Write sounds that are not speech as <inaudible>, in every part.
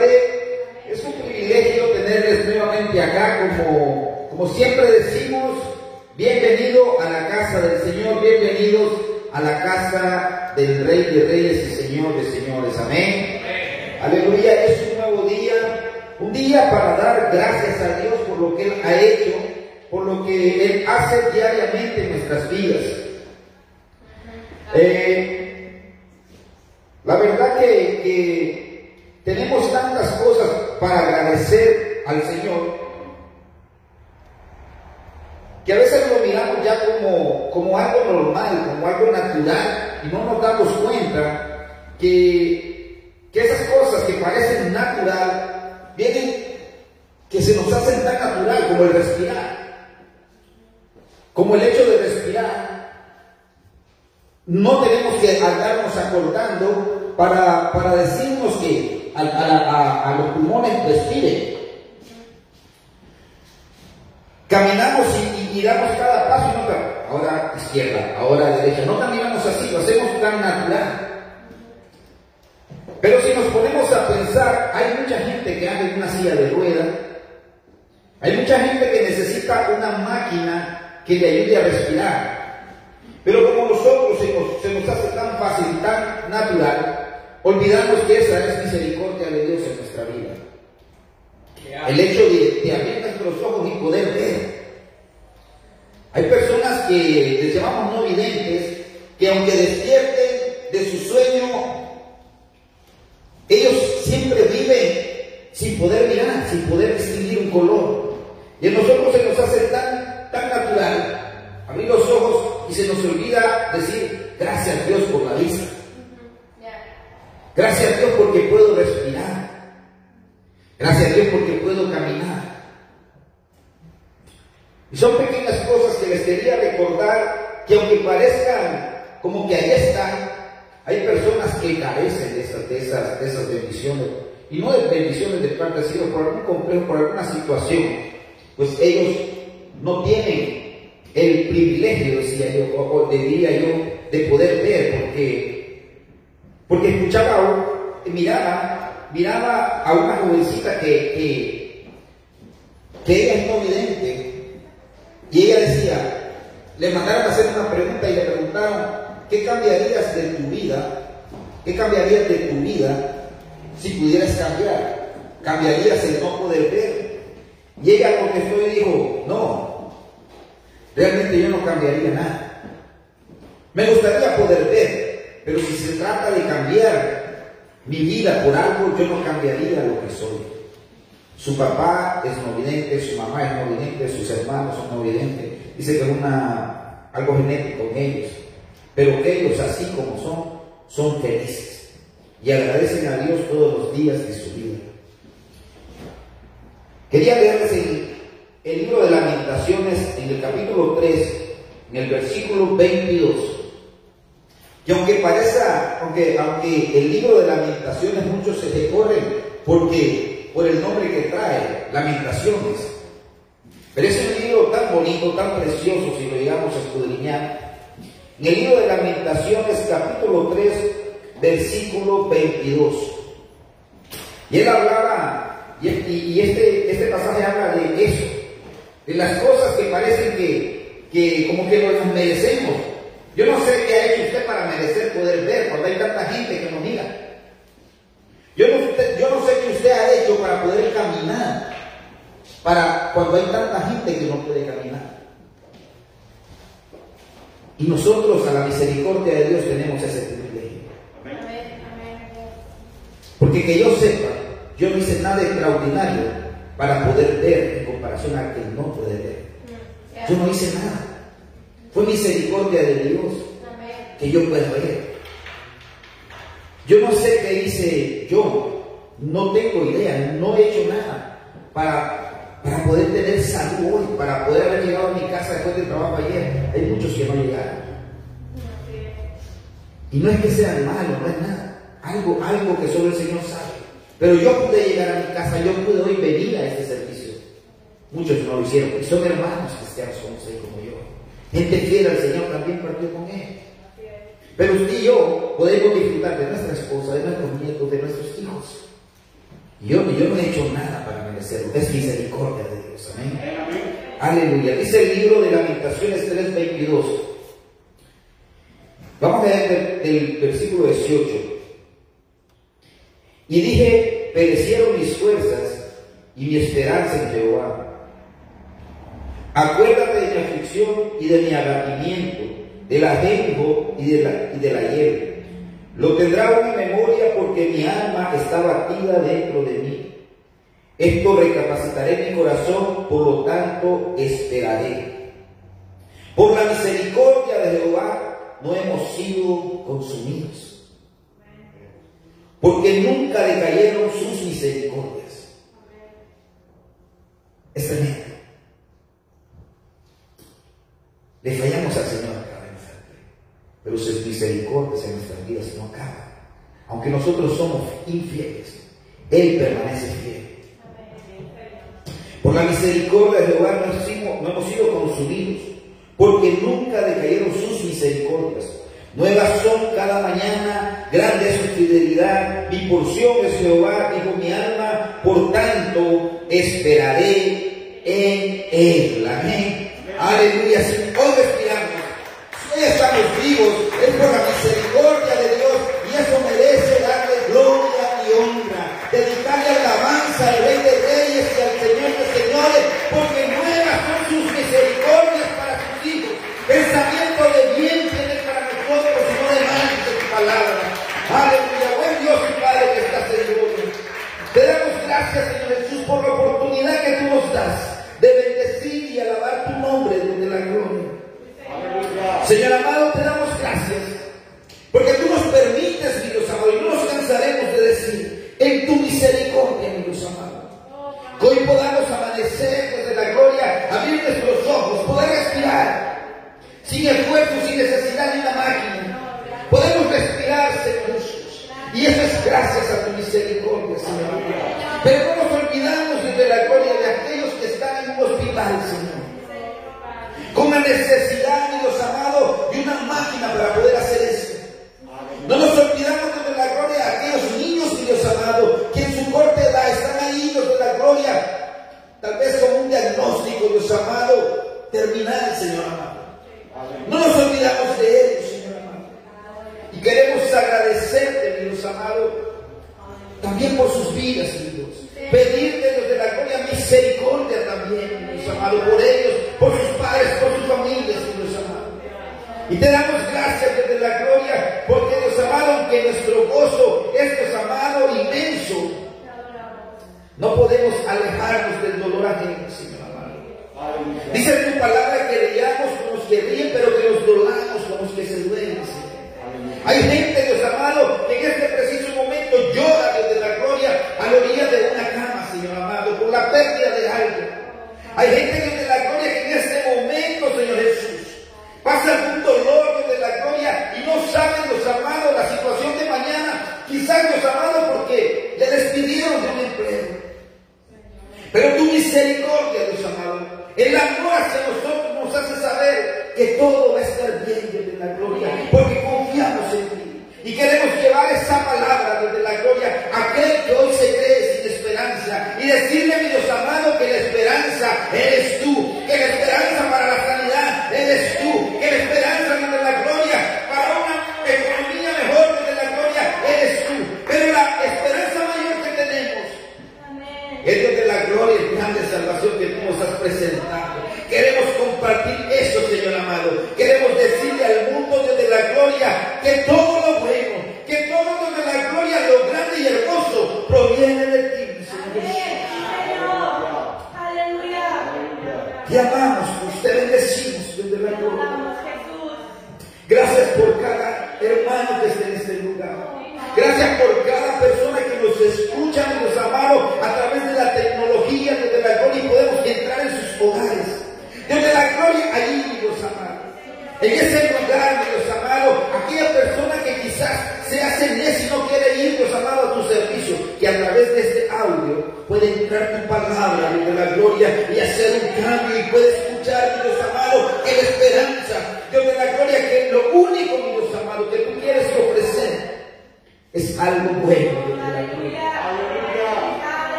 tarde. Es un privilegio tenerles nuevamente acá, como, como siempre decimos, bienvenido a la casa del Señor, bienvenidos a la casa del Rey de Reyes y Señor de Señores. Amén. Aleluya, es un nuevo día, un día para dar gracias a Dios por lo que Él ha hecho, por lo que Él hace diariamente en nuestras vidas. Eh, la verdad que, que tenemos tantas cosas para agradecer al Señor que a veces lo miramos ya como, como algo normal, como algo natural, y no nos damos cuenta que, que esas cosas que parecen natural, vienen, que se nos hacen tan natural como el respirar, como el hecho de respirar. No tenemos que andarnos acordando para, para decirnos que a, los pulmones respiren. Caminamos y, y, damos cada paso, y no, ahora izquierda, ahora derecha. No caminamos así, lo hacemos tan natural. Pero si nos ponemos a pensar, hay mucha gente que anda en una silla de rueda, hay mucha gente que necesita una máquina que le ayude a respirar. Pero como nosotros se nos, se nos hace tan fácil, tan natural, olvidamos que esa es misericordia de Dios en nuestra vida. El hecho de, de, abrir nuestros ojos y poder ver. Hay personas que les llamamos no videntes, que aunque despierten de su sueño, ellos siempre viven sin poder mirar, sin poder distinguir un color. Y a nosotros se nos hace tan, tan natural abrir los ojos y se nos olvida decir gracias a Dios por la vista. Gracias a Dios porque puedo respirar. Gracias a Dios porque puedo caminar. Y son pequeñas cosas que les quería recordar que aunque parezcan como que ahí están, hay personas que carecen de esas, de esas, de esas bendiciones. Y no de bendiciones de parte, sino por algún complejo, por alguna situación. Pues ellos no tienen el privilegio, decía yo, o diría yo, de poder ver, porque, porque escuchaba, miraba, miraba a una jovencita que, que, que ella no vidente, y ella decía, le mandaron a hacer una pregunta y le preguntaron, ¿qué cambiarías de tu vida? ¿Qué cambiarías de tu vida si pudieras cambiar? ¿Cambiarías el no poder ver? Y ella contestó y dijo, no, realmente yo no cambiaría nada. Me gustaría poder ver, pero si se trata de cambiar mi vida por algo, yo no cambiaría lo que soy. Su papá es no vidente, su mamá es no vidente, sus hermanos son no videntes. Dice que es algo genético en ellos. Pero ellos, así como son, son felices. Y agradecen a Dios todos los días de su vida. Quería leerles el, el libro de Lamentaciones en el capítulo 3, en el versículo 22. Y aunque parezca, aunque, aunque el libro de Lamentaciones muchos se recorren porque por el nombre que trae, Lamentaciones. Pero es un libro tan bonito, tan precioso, si lo llegamos a escudriñar. En el libro de Lamentaciones, capítulo 3, versículo 22. Y él hablaba, y, este, este pasaje habla de eso, de las cosas que parecen que, que como que nos merecemos. Yo no sé qué ha hecho usted para merecer poder ver cuando hay tanta gente que nos mira. Yo no, sé qué usted ha hecho para poder caminar, para cuando hay tanta gente que no puede caminar. Y nosotros a la misericordia de Dios tenemos ese privilegio. Porque que yo sepa, yo no hice nada extraordinario para poder ver en comparación a quien no puede ver. Yo no hice nada. Fue misericordia de Dios que yo pueda ver. Yo no sé qué hice yo, no tengo idea, no he hecho nada para, para poder tener salud hoy, para poder haber llegado a mi casa después del trabajo ayer. Hay muchos que no llegaron. Y no es que sean malos, no es nada. Algo, algo que solo el Señor sabe. Pero yo pude llegar a mi casa, yo pude hoy venir a este servicio. Muchos no lo hicieron, y son hermanos cristianos como Gente fiel al Señor también partió con Él. Pero usted y yo podemos disfrutar de nuestra esposa, de nuestros nietos, de nuestros hijos. Yo, yo no he hecho nada para merecerlo. Es misericordia de Dios. Amén. Aleluya. Dice el libro de Lamentaciones 3:22. Vamos a leer el versículo 18. Y dije, perecieron mis fuerzas y mi esperanza en Jehová Acuérdate de mi aflicción y de mi abatimiento, del ajenjo y de la, hierba. Lo tendrá una memoria porque mi alma está batida dentro de mí. Esto recapacitaré mi corazón, por lo tanto esperaré. Por la misericordia de Jehová no hemos sido consumidos, porque nunca decayeron sus misericordias. Es. Le fallamos al Señor acá en nuestra vida, pero sus misericordias en nuestras vidas no acaban. Aunque nosotros somos infieles, Él permanece fiel. Por la misericordia de Jehová no, no hemos sido consumidos, porque nunca decayeron sus misericordias. Nuevas son cada mañana, grande es su fidelidad, mi porción es Jehová, dijo mi alma, por tanto esperaré en él. Amén. Aleluya. Sin hoy respiramos. Hoy estamos vivos. Es por la misericordia the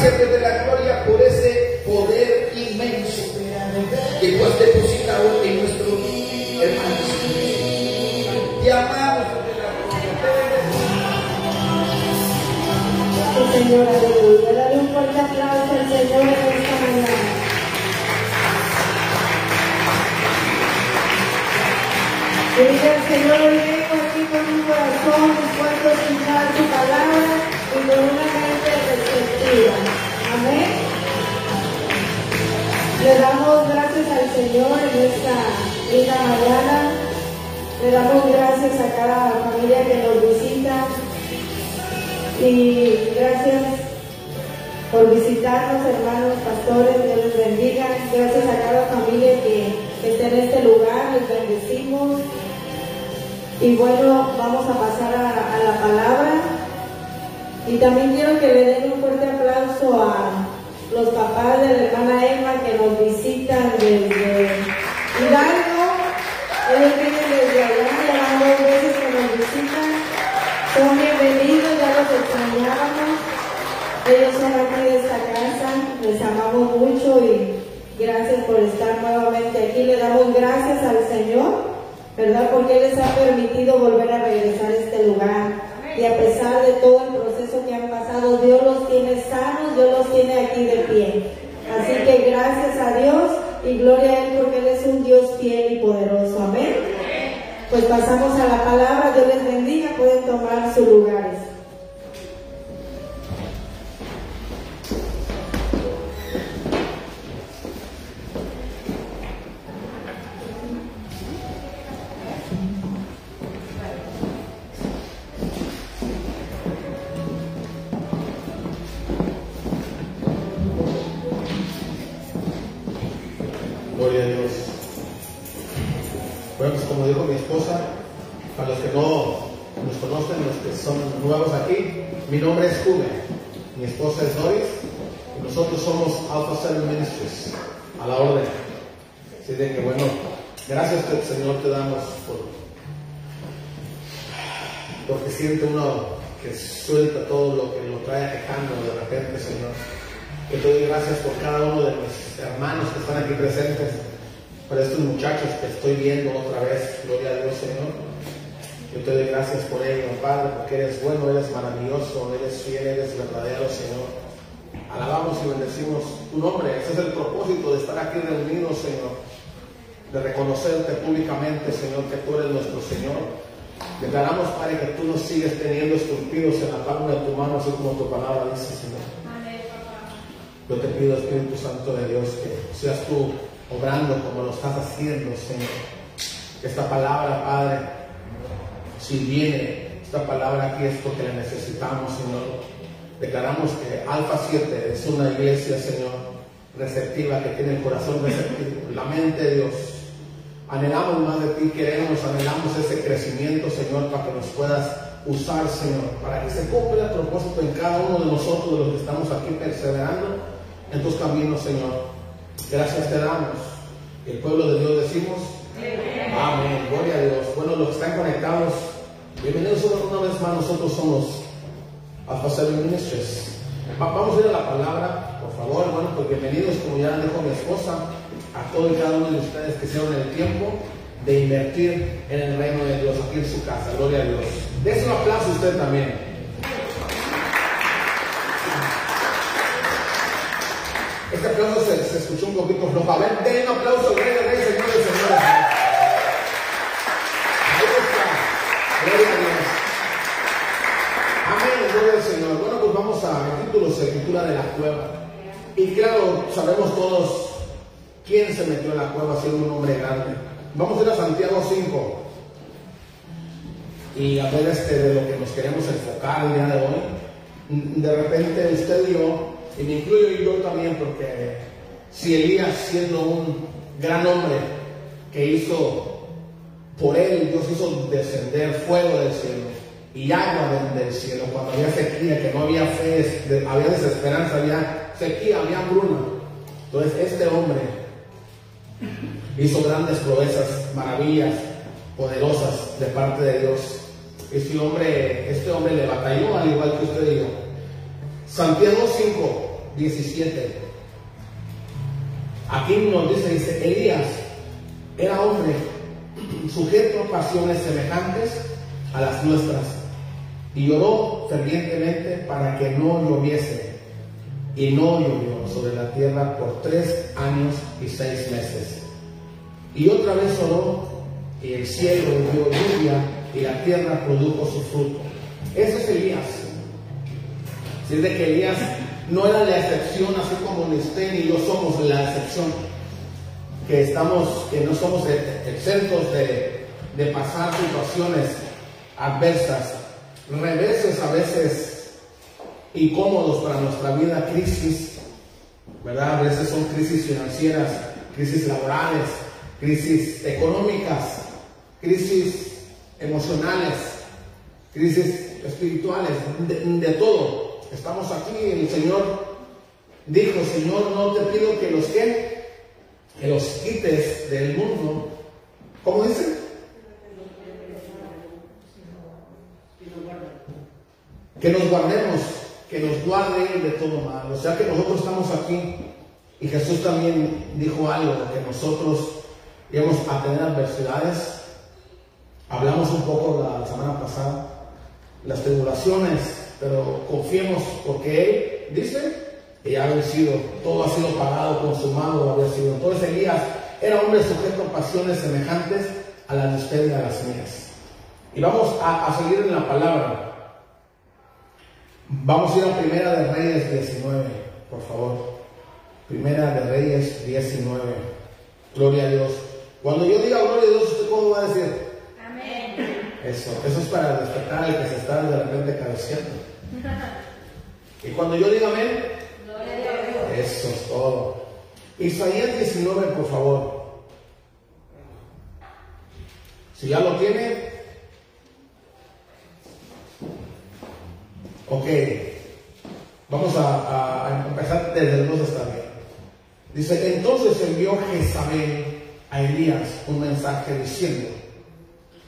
Gracias Dios de la gloria por ese poder inmenso que tú has depositado en nuestros hermanos. Te amamos Dios de la gloria. Señor, aleluya. Dale un fuerte aplauso al Señor en esta mañana. Diga al Señor, vengo aquí con un corazón dispuesto a escuchar tu palabra y con Amén. Le damos gracias al Señor en esta linda mañana. Le damos gracias a cada familia que nos visita. Y gracias por visitarnos, hermanos pastores, Dios les bendiga. Gracias a cada familia que, que está en este lugar, les bendecimos. Y bueno, vamos a pasar a, la palabra. Y también quiero que le den aplauso a los papás de la hermana Emma que nos visitan desde Hidalgo. Ellos vienen desde allá, ya dos veces que nos visitan. Son bienvenidos, ya los extrañábamos. Ellos son aquí de esta casa, les amamos mucho y gracias por estar nuevamente aquí. Le damos gracias al Señor, ¿verdad? Porque Él les ha permitido volver a regresar a este lugar. Y a pesar de todo el pasado, Dios los tiene sanos, Dios los tiene aquí de pie. Así que gracias a Dios y gloria a Él porque Él es un Dios fiel y poderoso. Amén. Pues pasamos a la palabra, Dios les bendiga, pueden tomar sus lugares. Repente, Señor. Yo te doy gracias por cada uno de mis hermanos que están aquí presentes, por estos muchachos que estoy viendo otra vez. Gloria a Dios, Señor. Yo te doy gracias por ello, Padre, porque eres bueno, eres maravilloso, eres fiel, eres verdadero, Señor. Alabamos y bendecimos tu nombre. Ese es el propósito de estar aquí reunidos, Señor. De reconocerte públicamente, Señor, que tú eres nuestro Señor. Declaramos, Padre, que tú nos sigues teniendo esculpidos en la palma de tu mano, así como tu palabra dice, Señor. Yo te pido, Espíritu Santo de Dios, que seas tú obrando como lo estás haciendo, Señor. Que esta palabra, Padre, si viene esta palabra aquí es porque la necesitamos, Señor. Declaramos que Alfa 7 es una iglesia, Señor, receptiva, que tiene el corazón receptivo, la mente de Dios. Anhelamos más de ti, queremos, anhelamos ese crecimiento, Señor, para que nos puedas usar, Señor, para que se cumpla el propósito en cada uno de nosotros, de los que estamos aquí perseverando en tus caminos, Señor. Gracias te damos. El pueblo de Dios decimos. Amén. Gloria a Dios. Bueno, los que están conectados, bienvenidos una vez más. Nosotros somos Alpha Seven Ministries. Va- Vamos a ir a la palabra, por favor. Bueno, pues bienvenidos, como ya dijo mi esposa, a todos y cada uno de ustedes que hicieron el tiempo de invertir en el reino de Dios aquí en su casa. Gloria a Dios. Des un aplauso a usted también. Este aplauso se, escuchó un poquito flojo. A ver, den un aplauso al Rey señores y está. Gloria a Dios. Amén, gloria al Señor. Bueno, pues vamos a título se titula de la cueva. Y claro, sabemos todos quién se metió en la cueva siendo un hombre grande. Vamos a ir a Santiago 5 y a ver este, de lo que nos queremos enfocar el día de hoy. De repente usted y yo, y me incluyo yo también, porque si Elías siendo un gran hombre que hizo, por él Dios hizo descender fuego del cielo y agua del, cielo, cuando había sequía, que no había fe, había desesperanza, había sequía, había hambruna. Entonces este hombre hizo grandes proezas, maravillas poderosas de parte de Dios. Este hombre, este hombre le batalló al igual que usted yo. Santiago 5, 17. Aquí nos dice, dice, Elías era hombre sujeto a pasiones semejantes a las nuestras y lloró fervientemente para que no lloviese y no llovió sobre la tierra por tres años y seis meses. Y otra vez oró y el cielo dio lluvia y la tierra produjo su fruto. Ese es Elías. Si es de que Elías no era la excepción, así como usted ni yo somos la excepción, que estamos, que no somos exentos de, de pasar situaciones adversas, reveses a veces incómodos para nuestra vida, crisis, ¿verdad? A veces son crisis financieras, crisis laborales, crisis económicas, crisis emocionales, crisis espirituales, de, todo. Estamos aquí, el Señor dijo, Señor, no te pido que los que, que los quites del mundo. ¿Cómo dice? Que nos guardemos, que nos guarde de todo mal. O sea que nosotros estamos aquí y Jesús también dijo algo, que nosotros íbamos a tener adversidades. Hablamos un poco la semana pasada, las tribulaciones, pero confiemos porque Él dice que ya ha vencido, todo ha sido pagado, consumado, había sido. Entonces Elías era hombre sujeto a pasiones semejantes a las de y las mías. Y vamos a seguir en la palabra. Vamos a ir a Primera de Reyes 19, por favor. Primera de Reyes 19. Gloria a Dios. Cuando yo diga gloria a Dios, ¿usted cómo va a decir? Eso, eso es para despertar al que se está de repente cabeceando. Y cuando yo diga amén, eso es todo. Isaías 19, por favor. Si ya lo tiene, ok. Vamos a, empezar desde el 2 hasta bien. Dice, entonces envió Jezabel a Elías un mensaje diciendo,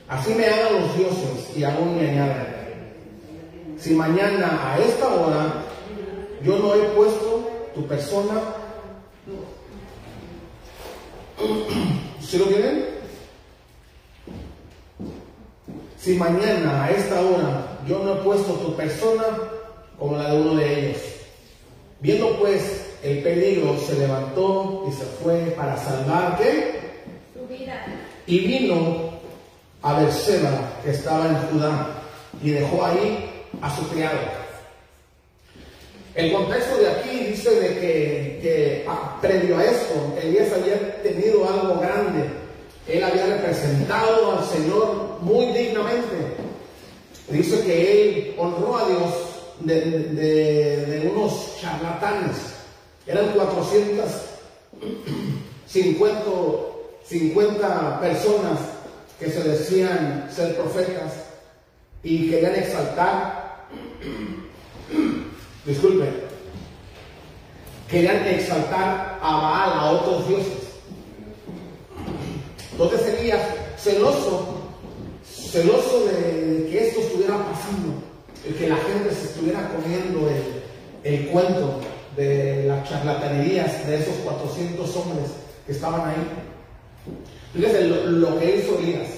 así me hagan los dioses y aún me añadan, si mañana a esta hora yo no he puesto tu persona, <clears throat> ¿sí lo tienen? Si mañana a esta hora yo no he puesto tu persona como la de uno de ellos. Viendo pues el peligro, se levantó y se fue para salvar ¿qué? Y vino a Berseba, que estaba en Judá, y dejó ahí a su criado. El contexto de aquí dice de que, que, ah, previo a esto, Elías había tenido algo grande. Él había representado al Señor muy dignamente. Dice que él honró a Dios de, unos charlatanes. Eran 450 50 personas que se decían ser profetas y querían exaltar, <clears throat> disculpe, querían exaltar a Baal, a otros dioses. Entonces Elías, celoso, celoso de que esto estuviera pasando, de que la gente se estuviera comiendo el, el cuento de las charlatanerías de esos 400 hombres que estaban ahí. Fíjese lo, lo que hizo Elías.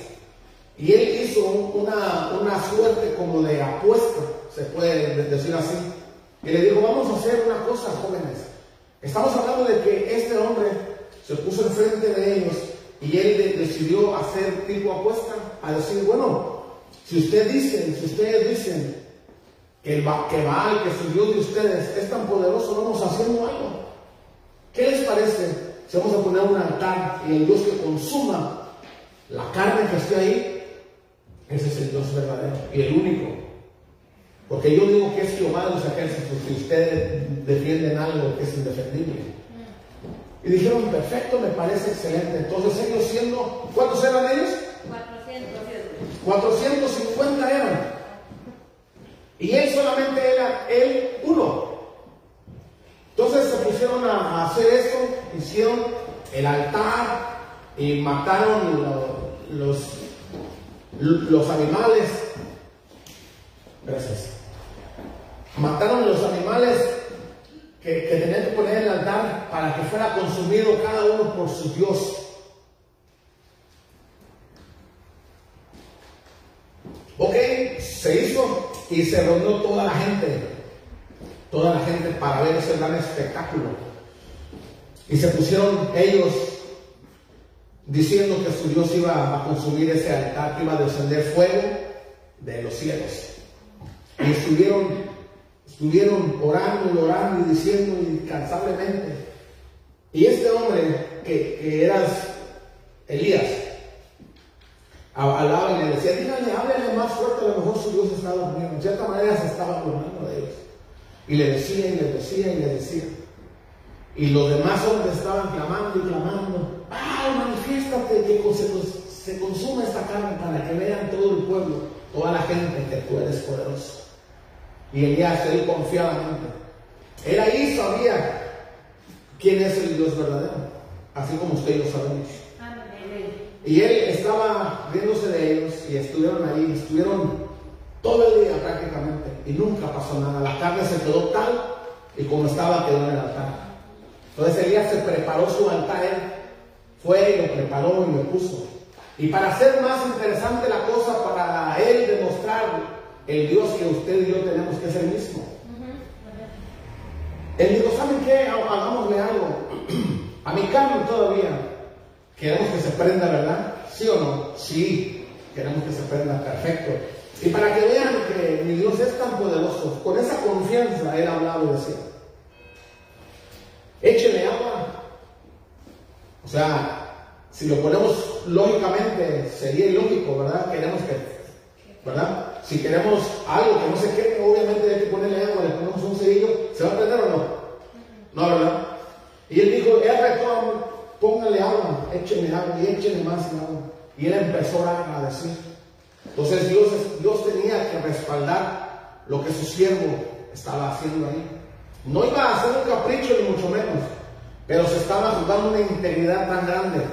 Y él hizo una, una suerte como de apuesta, se puede de- decir así. Y le dijo, vamos a hacer una cosa, jóvenes. Estamos hablando de que este hombre se puso enfrente de ellos y él de- decidió hacer tipo apuesta, a decir, bueno, si ustedes dicen, si ustedes dicen que, el que Baal, que su Dios de ustedes es tan poderoso, vamos haciendo algo. ¿Qué les parece si vamos a poner un altar y el Dios que consuma la carne que esté ahí, ese es el Dios verdadero y el único? Porque yo digo que es Jehová de los ejércitos si ustedes defienden algo que es indefendible. Y dijeron, perfecto, me parece excelente. Entonces ellos siendo, ¿cuántos eran ellos? 450 eran. Y él solamente era él uno. Entonces se pusieron a hacer eso, hicieron el altar y mataron lo- los, los animales. Gracias. Mataron los animales que, tenían que poner el altar para que fuera consumido cada uno por su Dios. Ok, se hizo y se reunió toda la gente, toda la gente para ver ese gran espectáculo. Y se pusieron ellos diciendo que su Dios iba a consumir ese altar, que iba a descender fuego de los cielos. Y estuvieron, estuvieron orando y orando y diciendo incansablemente. Y este hombre, que, que era Elías, hablaba y le decía, díganle, háblenle más fuerte, a lo mejor su Dios está dormido. En cierta manera se estaba burlando de ellos. Y le decía y le decía y le decía. Y los demás hombres estaban clamando y clamando, ¡ay, manifiéstate que se, se consuma esta carne para que vean todo el pueblo, toda la gente que tú eres poderoso. Y Elías, él confiadamente, él ahí sabía quién es el Dios verdadero, así como usted y yo sabemos. Y él estaba riéndose de ellos y estuvieron ahí, estuvieron todo el día prácticamente y nunca pasó nada. La carne se quedó tal y como estaba quedó en el altar. Entonces Elías se preparó su altar, él fue y lo preparó y lo puso. Y para hacer más interesante la cosa, para él demostrar el Dios que usted y yo tenemos, que es el mismo. Él dijo, ¿saben qué? Ha- Hagámosle algo. <clears throat> A mi carne todavía queremos que se prenda, ¿verdad? ¿Sí o no? Sí, queremos que se prenda, perfecto. Y para que vean que mi Dios es tan poderoso, con esa confianza él hablaba y decía, échele agua. O sea, si lo ponemos lógicamente, sería ilógico, ¿verdad? Queremos que, ¿verdad? Si queremos algo que no se quede, obviamente hay que ponerle agua, le ponemos un cerillo, ¿se va a prender o no? No, ¿verdad? Y él dijo, él retó, póngale agua, échenle agua y échenle más agua. Y él empezó a orar, a decir. Entonces Dios, Dios tenía que respaldar lo que su siervo estaba haciendo ahí. No iba a hacer un capricho ni mucho menos, pero se estaba jugando una integridad tan grande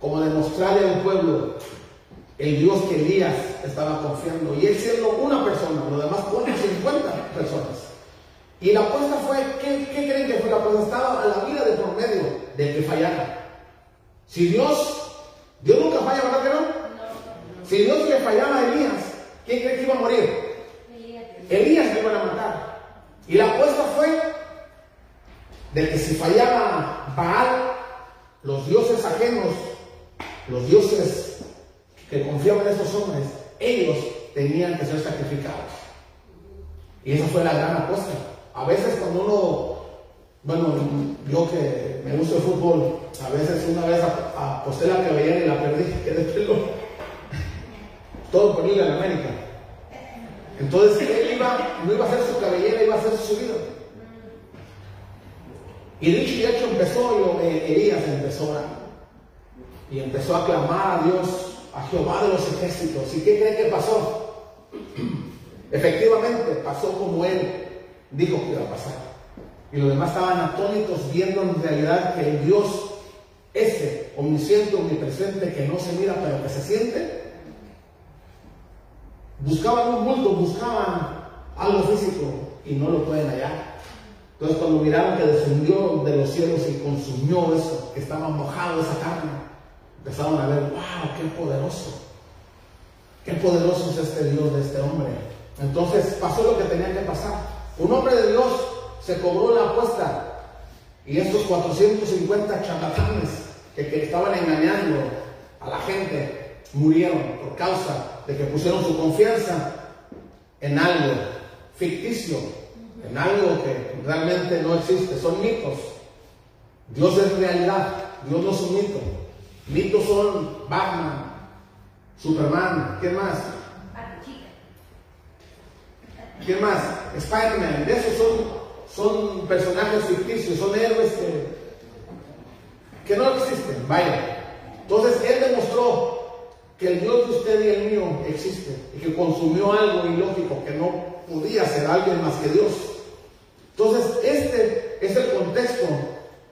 como demostrarle al pueblo el Dios que Elías estaba confiando. Y él siendo una persona, los demás ponen 50 personas. Y la apuesta fue, ¿qué, qué creen que fue la apuesta? Estaba a la vida de por medio del que fallara. Si Dios, Dios nunca falla, ¿verdad que no? Si Dios le fallaba a Elías, ¿quién cree que iba a morir? Elías le iban a matar. Y la apuesta fue de que si fallaba Baal, los dioses ajenos, los dioses que confiaban en estos hombres, ellos tenían que ser sacrificados. Y esa fue la gran apuesta. A veces cuando uno, bueno, yo que me gusta el fútbol, a veces una vez ap- aposté la que y la perdí, <laughs> quedé pelo. Todo por ir a la América. Entonces él iba, no iba a hacer su cabellera, iba a hacer su vida. Y dicho y hecho empezó, eh, Elías empezó a. Y empezó a clamar a Dios, a Jehová de los ejércitos. ¿Y qué cree que pasó? <clears throat> Efectivamente, pasó como él dijo que iba a pasar. Y los demás estaban atónitos viendo en realidad que el Dios ese, omnisciente, omnipresente, que no se mira pero que se siente, buscaban un bulto, buscaban algo físico y no lo pueden hallar. Entonces cuando miraron que descendió de los cielos y consumió eso, que estaba mojado esa carne, empezaron a ver, wow, qué poderoso, qué poderoso es este Dios de este hombre. Entonces pasó lo que tenía que pasar. Un hombre de Dios se cobró la apuesta y estos 450 charlatanes que, que estaban engañando a la gente murieron por causa de que pusieron su confianza en algo ficticio, en algo que realmente no existe, son mitos. Dios es realidad, Dios no es un mito. Mitos son Batman, Superman, ¿qué más? ¿Quién más? Spider-Man, de esos son, son personajes ficticios, son héroes que, que no existen, vaya. Entonces él demostró que el Dios de usted y el mío existe y que consumió algo ilógico que no podía ser alguien más que Dios. Entonces este es el contexto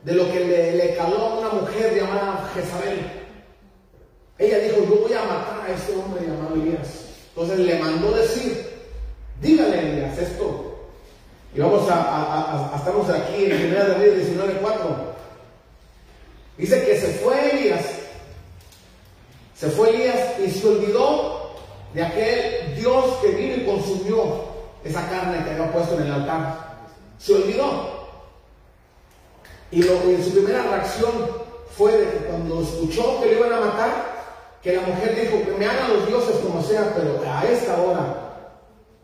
de lo que le, caló a una mujer llamada Jezabel. Ella dijo, yo voy a matar a ese hombre llamado Elías. Entonces le mandó decir, dígale Elías esto. Y vamos a, a, a, estamos aquí en 1 de abril 19.4. Dice que se fue Elías, se fue Elías y se olvidó de aquel Dios que vino y consumió esa carne que había puesto en el altar. Se olvidó. Y, lo, y su primera reacción fue de que cuando escuchó que le iban a matar, que la mujer dijo que me hagan los dioses como sea, pero a esta hora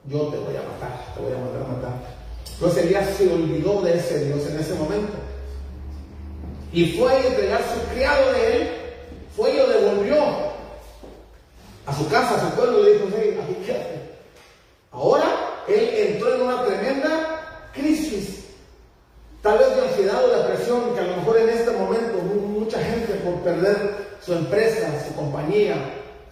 yo te voy a matar, te voy a mandar a matar. Entonces Elías se olvidó de ese Dios en ese momento. Y fue a entregar su criado de él, fue y lo devolvió a su casa, a su pueblo, y le dijo, hey. Ahora él entró en una tremenda crisis, tal vez de ansiedad o depresión, que a lo mejor en este momento mucha gente por perder su empresa, su compañía,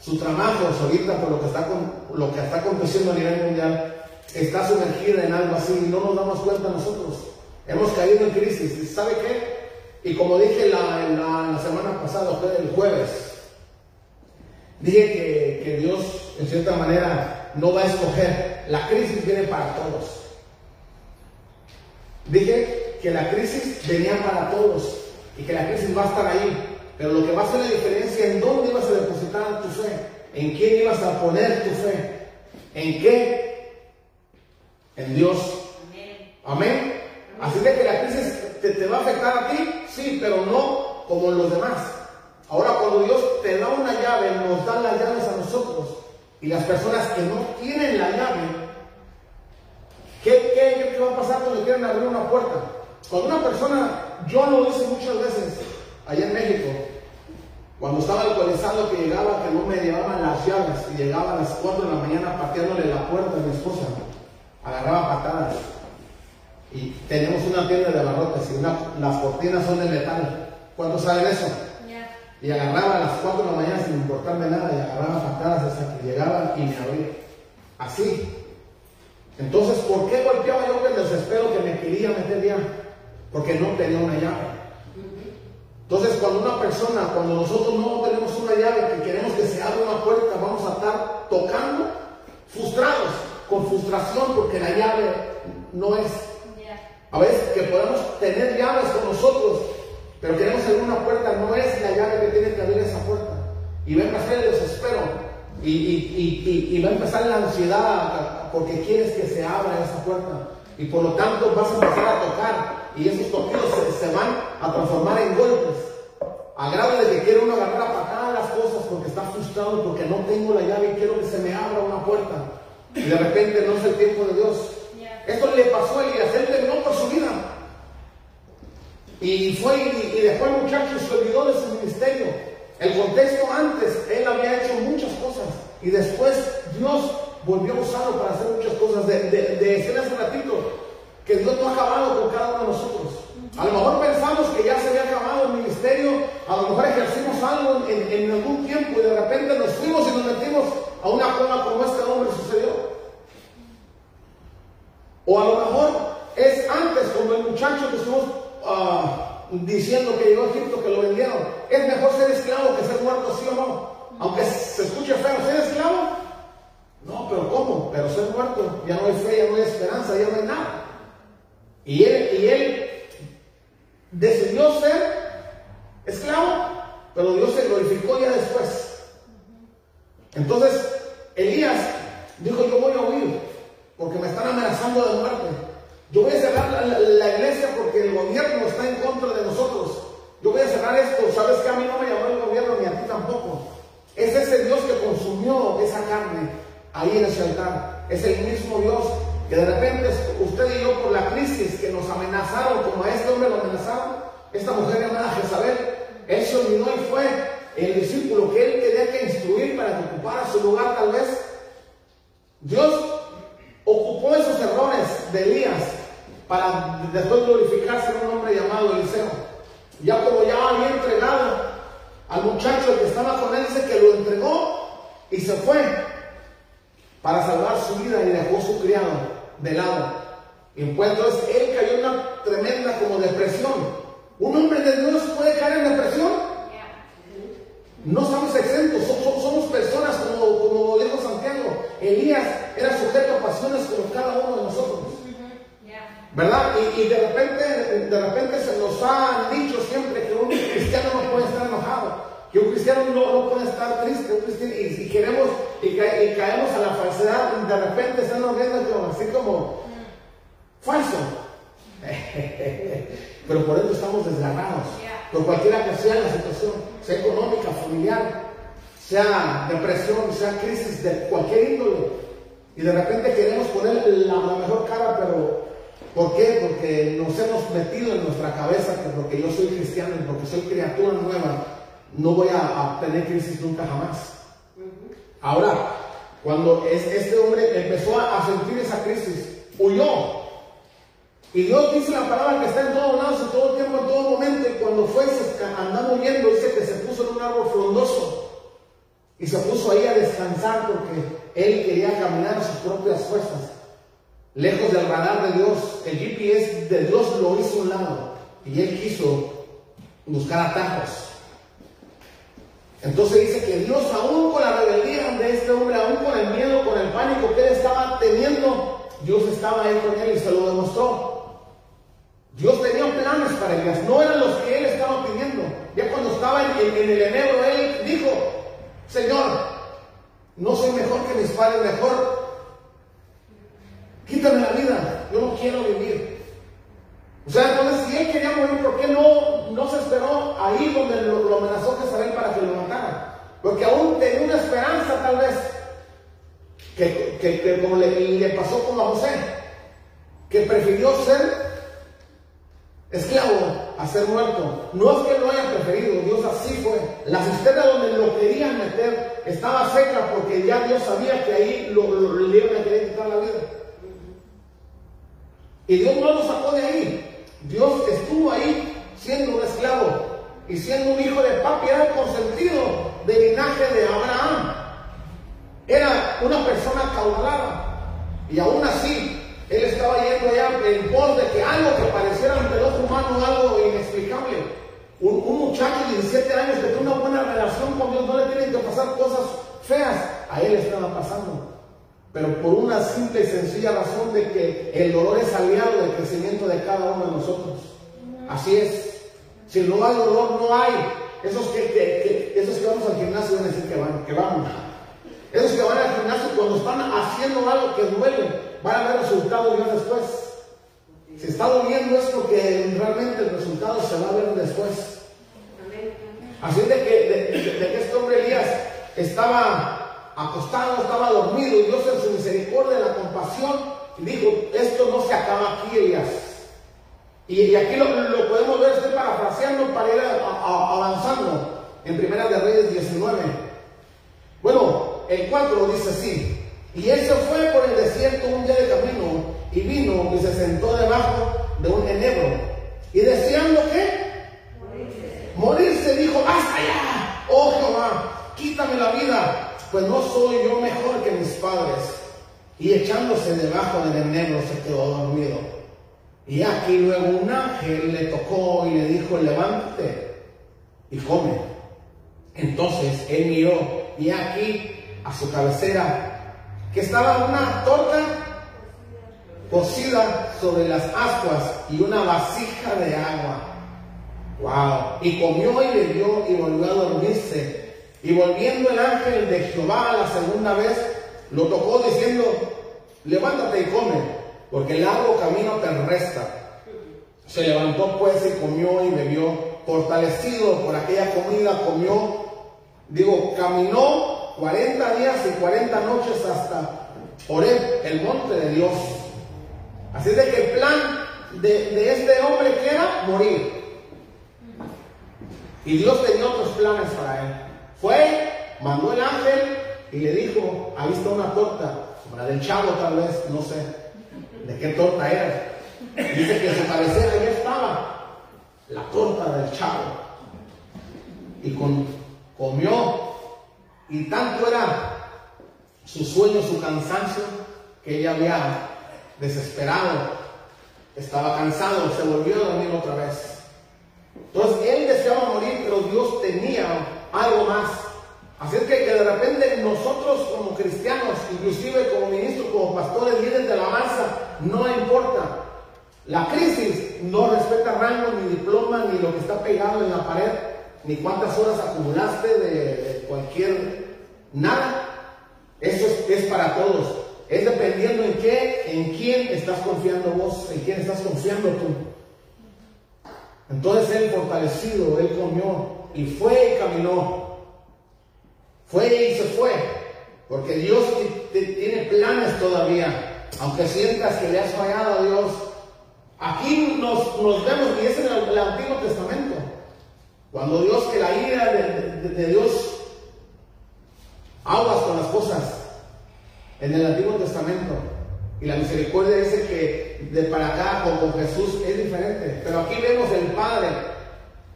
su trabajo, ahorita por lo que está, con, lo que está aconteciendo a nivel mundial, está sumergida en algo así y no nos damos cuenta nosotros. Hemos caído en crisis. ¿Sabe qué? Y como dije la, la, la semana pasada, el jueves, dije que, que Dios, en cierta manera, no va a escoger. La crisis viene para todos. Dije que la crisis venía para todos y que la crisis va a estar ahí. Pero lo que va a hacer la diferencia en dónde ibas a depositar tu fe, en quién ibas a poner tu fe, en qué, en Dios. Amén. Así de que la crisis te, te, va a afectar a ti, sí, pero no como los demás. Ahora cuando Dios te da una llave, nos da las llaves a nosotros. Y las personas que no tienen la llave, ¿qué, qué, qué va a pasar cuando quieren abrir una puerta? Cuando una persona, yo lo hice muchas veces, allá en México, cuando estaba alcoholizado que llegaba, que no me llevaban las llaves y llegaba a las 4 de la mañana pateándole la puerta a mi esposa, agarraba patadas. Y tenemos una tienda de abarrotes y una, las cortinas son de metal. ¿Cuántos saben eso? Yeah. Y agarraba a las 4 de la mañana sin importarme nada y agarraba patadas hasta que llegaban y me abría. Así. Entonces, ¿por qué golpeaba yo que el desespero que me quería meter ya? Porque no tenía una llave. Entonces, cuando una persona, cuando nosotros no tenemos una llave que queremos que se abra una puerta, vamos a estar tocando frustrados, con frustración porque la llave no es. A veces que podemos tener llaves con nosotros, pero queremos abrir una puerta, no es la llave que tiene que abrir esa puerta. Y va a empezar el desespero, y, y, y, y va a empezar la ansiedad porque quieres que se abra esa puerta. Y por lo tanto vas a empezar a tocar y esos toquidos se, se, van a transformar en golpes. A grado de que quiere uno agarrar a patada las cosas porque está frustrado porque no tengo la llave y quiero que se me abra una puerta. Y de repente no es el tiempo de Dios. Esto le pasó a Elías, él terminó por su vida. Y fue y, y después el muchacho se olvidó de su ministerio. El contexto antes, él había hecho muchas cosas. Y después Dios volvió a usarlo para hacer muchas cosas. De, de, de ratito que Dios no ha acabado con cada uno de nosotros. A lo mejor pensamos que ya se había acabado el ministerio, a lo mejor ejercimos algo en, en algún tiempo y de repente nos fuimos y nos metimos a una forma como este hombre sucedió. O a lo mejor es antes, como el muchacho que estuvimos ah, diciendo que llegó a Egipto, que lo vendieron. Es mejor ser esclavo que ser muerto, sí o no. Aunque se escuche feo, ser esclavo. No, pero ¿cómo? Pero ser muerto, ya no hay fe, ya no hay esperanza, ya no hay nada. Y él, y él decidió ser esclavo, pero Dios se glorificó ya después. Entonces, Elías dijo, yo voy a huir, porque me están amenazando de muerte. Yo voy a cerrar la, la- iglesia porque el gobierno está en contra de nosotros. Yo voy a cerrar esto. Sabes que a mí no me llamó el gobierno ni a ti tampoco. Es ese Dios que consumió esa carne ahí en ese altar. Es el mismo Dios que de repente usted y yo por la crisis que nos amenazaron, como a este hombre lo amenazaron, esta mujer llamada Jezabel, él se olvidó y fue el discípulo que él tenía que instruir para que ocupara su lugar tal vez. Dios ocupó esos errores de Elías para después glorificarse en un hombre llamado Eliseo. Ya como ya había entregado al muchacho que estaba con él, dice que lo entregó y se fue para salvar su vida y dejó su criado de lado. Y pues entonces él cayó en una tremenda como depresión. ¿Un hombre de Dios puede caer en depresión? No estamos exentos, so- so- somos personas como, como dijo Santiago. Elías era sujeto a pasiones como cada uno de nosotros. ¿Verdad? Y, y de repente, de repente se nos ha dicho siempre que un cristiano no puede estar enojado, que un cristiano no, no puede estar triste, un cristiano- y si queremos y, ca- y caemos a la falsedad, de repente viendo como, así como falso. <laughs> Pero por eso estamos desgarrados. Por cualquiera que sea la situación, sea económica, familiar, sea depresión, sea crisis de cualquier índole. Y de repente queremos poner la, la mejor cara, pero ¿por qué? Porque nos hemos metido en nuestra cabeza que porque yo soy cristiano y porque soy criatura nueva, no voy a, a tener crisis nunca jamás. Ahora, cuando es- este hombre empezó a, sentir esa crisis, huyó. Y Dios dice la palabra que está en todos lados, en todo tiempo, en todo momento. Y cuando fue, andaba huyendo, dice que se puso en un árbol frondoso. Y se puso ahí a descansar porque él quería caminar a sus propias fuerzas. Lejos del radar de Dios, el GPS de Dios lo hizo a un lado. Y él quiso buscar atajos. Entonces dice que Dios, aún con la rebeldía de este hombre, aún con el miedo, con el pánico que él estaba teniendo, Dios estaba ahí con él y se lo demostró. Dios tenía planes para Elías, no eran los que él estaba pidiendo. Ya cuando estaba en, en- en el enero, él dijo, Señor, no soy mejor que mis padres, mejor quítame la vida, yo no quiero vivir. O sea, entonces si él quería morir, ¿por qué no, ahí donde lo, lo amenazó Jezabel para que lo matara? Porque aún tenía una esperanza tal vez, que, que- como le, le pasó como a José, que prefirió ser esclavo a ser muerto. No es que lo haya preferido, Dios así fue. La cisterna donde lo querían meter estaba seca porque ya Dios sabía que ahí lo, lo- le iban a querer quitar la vida. Y Dios no lo sacó de ahí. Dios estuvo ahí siendo un esclavo y siendo un hijo de papi, era el consentido del linaje de Abraham. Era una persona caudalada. Y aún así, él estaba yendo allá en pos de que algo que pareciera ante el ojo humano, algo inexplicable. Un, un muchacho de 17 años que tiene una buena relación con Dios, no le tienen que pasar cosas feas. A él estaba pasando. Pero por una simple y sencilla razón de que el dolor es aliado del crecimiento de cada uno de nosotros. Así es. Si no hay dolor, no hay. Esos que, esos que vamos al gimnasio van a decir que van, que vamos. Esos que van al gimnasio cuando están haciendo algo que duele, van a ver resultados días después. Si está doliendo es porque realmente el resultado se va a ver después. Así de que, de, que este hombre Elías estaba acostado, estaba dormido, y Dios en su misericordia, la compasión, dijo, esto no se acaba aquí, Elías. Y, y aquí lo, podemos ver, estoy parafraseando para ir avanzando en Primera de Reyes 19. Bueno, el 4 dice así, Y él se fue por el desierto un día de camino y vino y se sentó debajo de un enebro. Y deseando qué? Morirse dijo, hasta allá, oh Jehová, quítame la vida, pues no soy yo mejor que mis padres. Y echándose debajo del enebro se quedó dormido. Y aquí luego un ángel le tocó y le dijo, levántate y come. Entonces él miró y aquí a su cabecera que estaba una torta cocida sobre las ascuas y una vasija de agua. Wow. Y comió y bebió y volvió a dormirse. Y volviendo el ángel de Jehová la segunda vez, lo tocó diciendo, levántate y come, porque el largo camino te resta. Se levantó pues y comió y bebió, fortalecido por aquella comida, comió, digo, caminó 40 días y 40 noches hasta Oreb, el monte de Dios. Así es de que el plan de, de este hombre que era morir. Y Dios tenía otros planes para él. Fue, mandó el ángel y le dijo, ha visto una torta, como la del chavo tal vez, no sé de qué torta era. Dice que en su cabecera estaba la torta del chavo. Y con, comió. Y tanto era su sueño, su cansancio, que ella había desesperado. Estaba cansado, se volvió a dormir otra vez. Entonces él deseaba morir, pero Dios tenía algo más. Así es que de repente nosotros como cristianos, inclusive como ministros, como pastores, líderes de la masa, no importa. La crisis no respeta rango, ni diploma, ni lo que está pegado en la pared, ni cuántas horas acumulaste de, cualquier nada. Eso es, para todos. Es dependiendo en qué, en quién estás confiando vos, en quién estás confiando tú. Entonces él fortalecido, él comió y fue y caminó. Fue y se fue. Porque Dios tiene planes todavía. Aunque sientas que le has fallado a Dios. Aquí nos, nos vemos, y es en el, Antiguo Testamento. Cuando Dios, que la ira de, Dios aguas con las cosas en el Antiguo Testamento. Y la misericordia dice que de para acá con, con Jesús es diferente. Pero aquí vemos el Padre,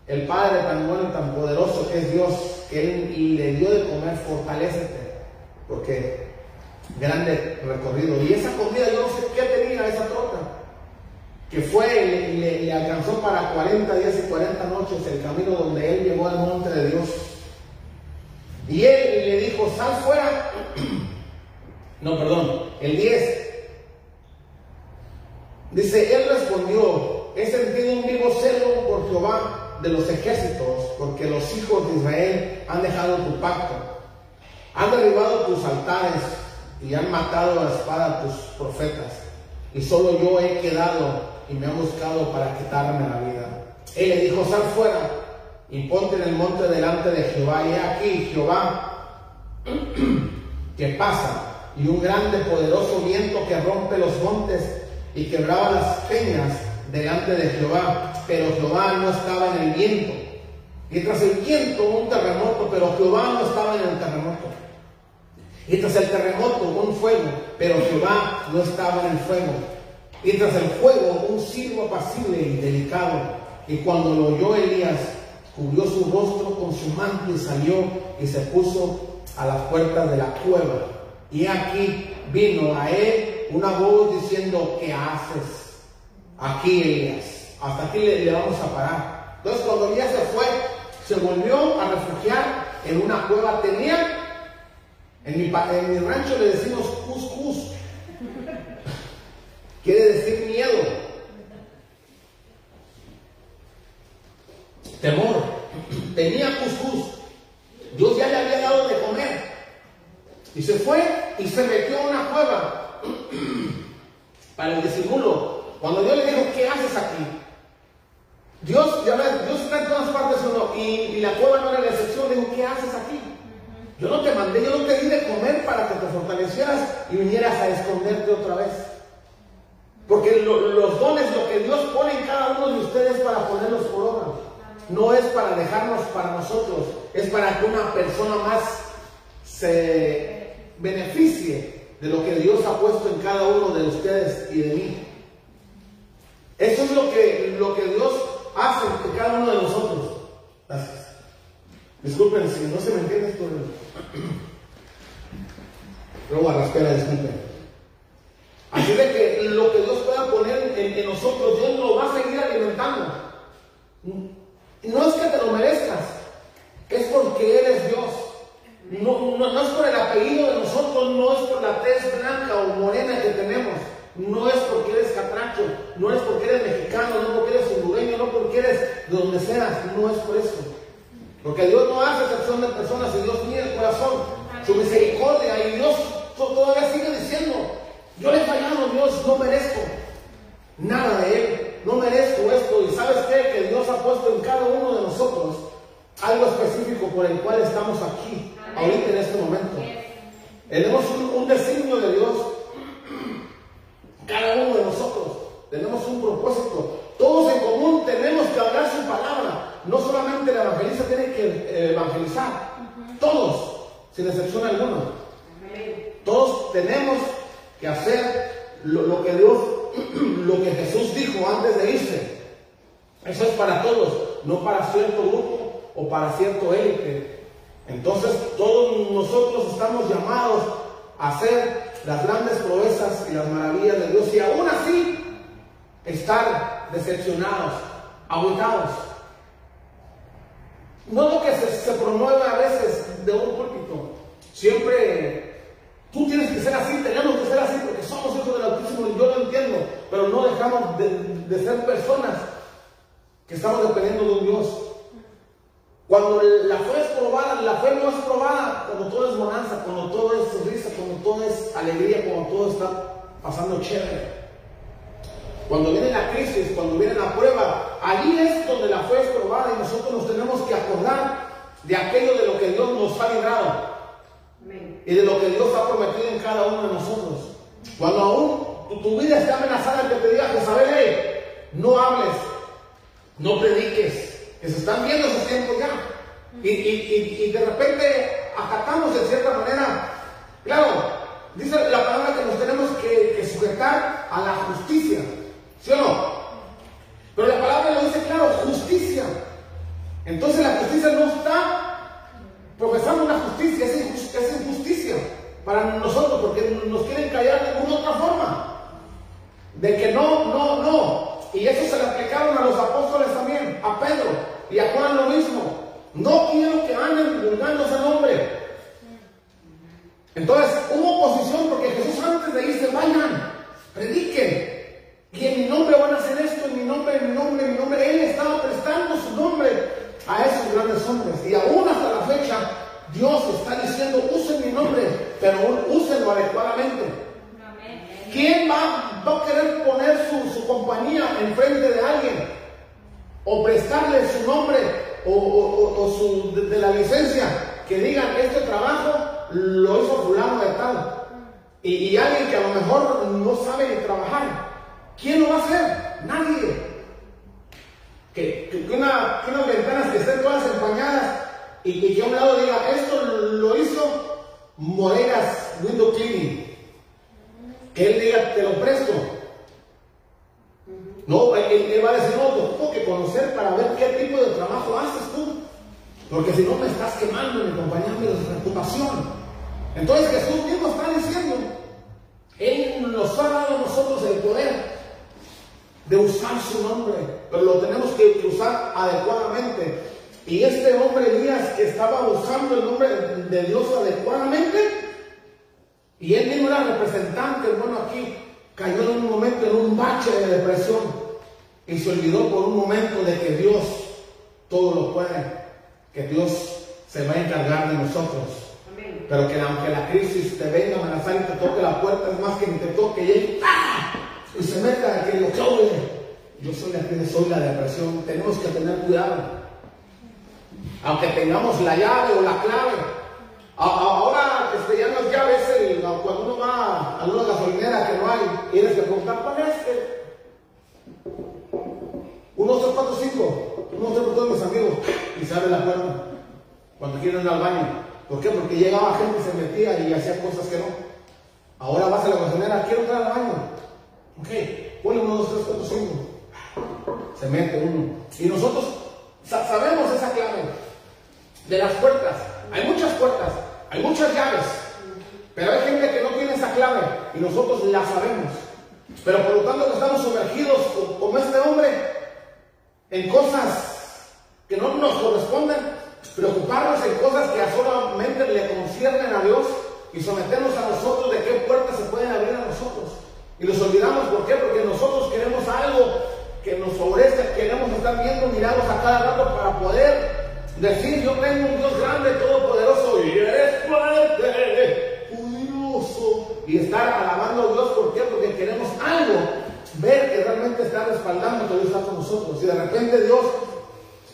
el Padre tan bueno y tan poderoso que es Dios, que Él le dio de comer, fortalecete. Porque grande recorrido. Y esa comida, yo no sé qué tenía esa torta. Que fue y le, le- le alcanzó para 40 días y 40 noches el camino donde Él llegó al monte de Dios. Y él le dijo, sal fuera. <clears throat> No, perdón, el 10. Dice, él respondió, he sentido un vivo celo por Jehová de los ejércitos, porque los hijos de Israel han dejado tu pacto, han derribado tus altares y han matado a la espada a tus profetas. Y solo yo he quedado y me han buscado para quitarme la vida. Él le dijo, sal fuera y ponte en el monte delante de Jehová. Y aquí Jehová <clears throat> que pasa y un grande poderoso viento que rompe los montes y quebraba las peñas delante de Jehová, pero Jehová no estaba en el viento. Y tras el viento un terremoto, pero Jehová no estaba en el terremoto. Y tras el terremoto un fuego, pero Jehová no estaba en el fuego. Y tras el fuego un silbo apacible y delicado. Y cuando lo oyó Elías, cubrió su rostro con su manto y salió y se puso a las puertas de la cueva. Y aquí vino a él una voz diciendo, ¿qué haces aquí, Elías? Hasta aquí le, le vamos a parar. Entonces cuando Elías se fue, se volvió a refugiar en una cueva. Tenía, en mi, en mi rancho le decimos cuscus. Quiere decir miedo. Temor. Tenía cuscús. Dios ya le había dado de comer. Y se fue y se metió a una cueva para el disimulo. Cuando Dios le dijo, ¿qué haces aquí? Dios, ya ves, Dios está en todas partes ¿o no? y, y la cueva no era la excepción. Dijo, ¿qué haces aquí? Yo no te mandé, yo no te di de comer para que te fortalecieras y vinieras a esconderte otra vez. Porque lo- los dones, lo que Dios pone en cada uno de ustedes para ponerlos por obra. No es para dejarnos para nosotros, es para que una persona más se beneficie de lo que Dios ha puesto en cada uno de ustedes y de mí. Eso es lo que, lo que Dios hace en cada uno de nosotros. Gracias. Disculpen si no se me entiende esto. A la espera, disculpen. Así de que lo que Dios pueda poner en, en nosotros, Dios lo va a seguir alimentando. No es que te lo merezcas, es porque Él es Dios. No, no, no es por el apellido de nosotros, no es por la tez blanca o morena que tenemos, no es porque eres catracho, no es porque eres mexicano, no porque eres hondureño, no porque eres de donde seas, no es por eso. Porque Dios no hace excepción de personas y Dios mira el corazón, su misericordia y Dios todavía sigue diciendo, yo le he fallado, Dios, no merezco nada de Él, no merezco esto y sabes qué, que Dios ha puesto en cada uno de nosotros algo específico por el cual estamos aquí, ahorita en este momento. Tenemos un, un designio de Dios, cada uno de nosotros, tenemos un propósito. Todos en común tenemos que hablar su palabra. No solamente el evangelista tiene que eh, evangelizar, todos, sin excepción alguna. Todos tenemos que hacer lo, lo que Dios, <clears throat> lo que Jesús dijo antes de irse. Eso es para todos, no para cierto grupo o para cierto élite. Entonces todos nosotros estamos llamados a hacer las grandes proezas y las maravillas de Dios y aún así estar decepcionados, agotados. No lo que se, se promueve a veces de un púlpito. Siempre tú tienes que ser así, tenemos que ser así porque somos hijos del Altísimo y yo lo entiendo, pero no dejamos de, ser personas que estamos dependiendo de un Dios. Cuando la fe es probada, la fe no es probada cuando todo es bonanza, cuando todo es risa, cuando todo es alegría, cuando todo está pasando chévere. Cuando viene la crisis, cuando viene la prueba, allí es donde la fe es probada y nosotros nos tenemos que acordar de aquello de lo que Dios nos ha librado y de lo que Dios ha prometido en cada uno de nosotros. Cuando aún tu, tu vida está amenazada, que te diga, Jezabel, hey, no hables, no prediques, que se están viendo esos tiempos ya. Y, y, y, y de repente acatamos de cierta manera, claro, dice la palabra que nos tenemos que, que sujetar a la justicia, ¿sí o no? Pero la palabra lo dice claro, justicia. Entonces la justicia no está profesando una justicia, es, injust- es injusticia para nosotros, porque nos quieren callar de alguna otra forma. De que no, no, no. Y eso se le aplicaron a los apóstoles también, a Pedro y a Juan lo mismo. No quiero que anden divulgando ese nombre. Entonces hubo oposición porque Jesús antes de irse, vayan, prediquen. Y en mi nombre van a hacer esto, en mi nombre, en mi nombre, en mi nombre. Él estaba prestando su nombre a esos grandes hombres. Y aún hasta la fecha, Dios está diciendo, usen mi nombre, pero úsenlo adecuadamente. ¿Quién va, va a querer poner su, su compañía enfrente de alguien? O prestarle su nombre o, o- o- su, de, de la licencia. Que digan, este trabajo lo hizo fulano de tal. Y, y alguien que a lo mejor no sabe trabajar. ¿Quién lo va a hacer? Nadie. Que, que- que una- que unas ventanas que estén todas empañadas y que a un lado diga, esto lo hizo Moregas Window Cleaning. Que él diga, te lo presto. No, él, él va a decir, no, te tengo que conocer para ver qué tipo de trabajo haces tú. Porque si no me estás quemando en mi compañía mi reputación. Entonces Jesús mismo está diciendo, Él nos ha dado a nosotros el poder de usar su nombre, pero lo tenemos que, usar adecuadamente. Y este hombre Elías que estaba usando el nombre de, Dios adecuadamente, y él mismo era representante, bueno, aquí cayó en un momento en un bache de depresión y se olvidó por un momento de que Dios todo lo puede, que Dios se va a encargar de nosotros. Pero que aunque la crisis te venga a amenazar y te toque la puerta, es más que ni te toque y él ¡ah! Y se meta que lo clave. Yo soy la que soy la depresión, tenemos que tener cuidado. Aunque tengamos la llave o la clave, a- a- ahora este, ya no es llave, cuando uno va a una gasolinera que no hay, tienes que cuál es. este? Uno, dos, cuatro, cinco. Uno, dos, todos mis amigos. Y se abre la puerta cuando quieren ir al baño. ¿Por qué? Porque llegaba gente y se metía y hacía cosas que no. Ahora vas a la gasolinera, quiero entrar al baño. Ok, ponle uno, dos, tres, cuatro, cinco. Se mete uno. Y nosotros sa- sabemos esa clave de las puertas. Hay muchas puertas, hay muchas llaves. Pero hay gente que no tiene esa clave y nosotros la sabemos. Pero por lo tanto estamos sumergidos co- como este hombre en cosas que no nos corresponden, preocuparnos en cosas que solamente le conciernen a Dios y someternos a nosotros de qué puertas se pueden abrir a nosotros. Y nos olvidamos, ¿por qué? Porque nosotros queremos algo que nos favorezca, queremos estar viendo milagros a cada rato para poder decir, yo tengo un Dios grande, todopoderoso, y eres fuerte, poderoso, y estar alabando a Dios, ¿por qué? Porque queremos algo, ver que realmente está respaldando que Dios está con nosotros. Y de repente Dios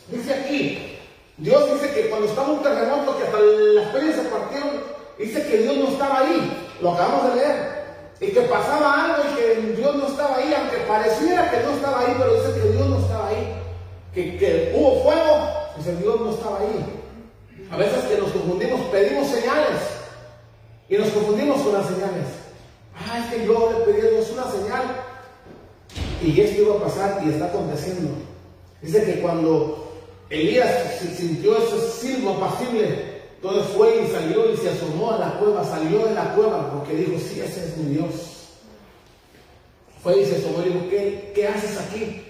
dice aquí, Dios dice que cuando estaba un terremoto, que hasta las peñas se partieron, dice que Dios no estaba ahí, lo acabamos de leer. Y que pasaba algo y que Dios no estaba ahí, aunque pareciera que no estaba ahí, pero dice que Dios no estaba ahí. Que, que hubo fuego, dice Dios no estaba ahí. A veces que nos confundimos, pedimos señales y nos confundimos con las señales. Ah, es que yo le pedí a Dios una señal y esto iba a pasar y está aconteciendo. Dice que cuando Elías sintió ese silbo apacible, entonces fue y salió y se asomó a la cueva, salió de la cueva porque dijo, sí, ese es mi Dios. Fue y se asomó y dijo, ¿qué, haces aquí?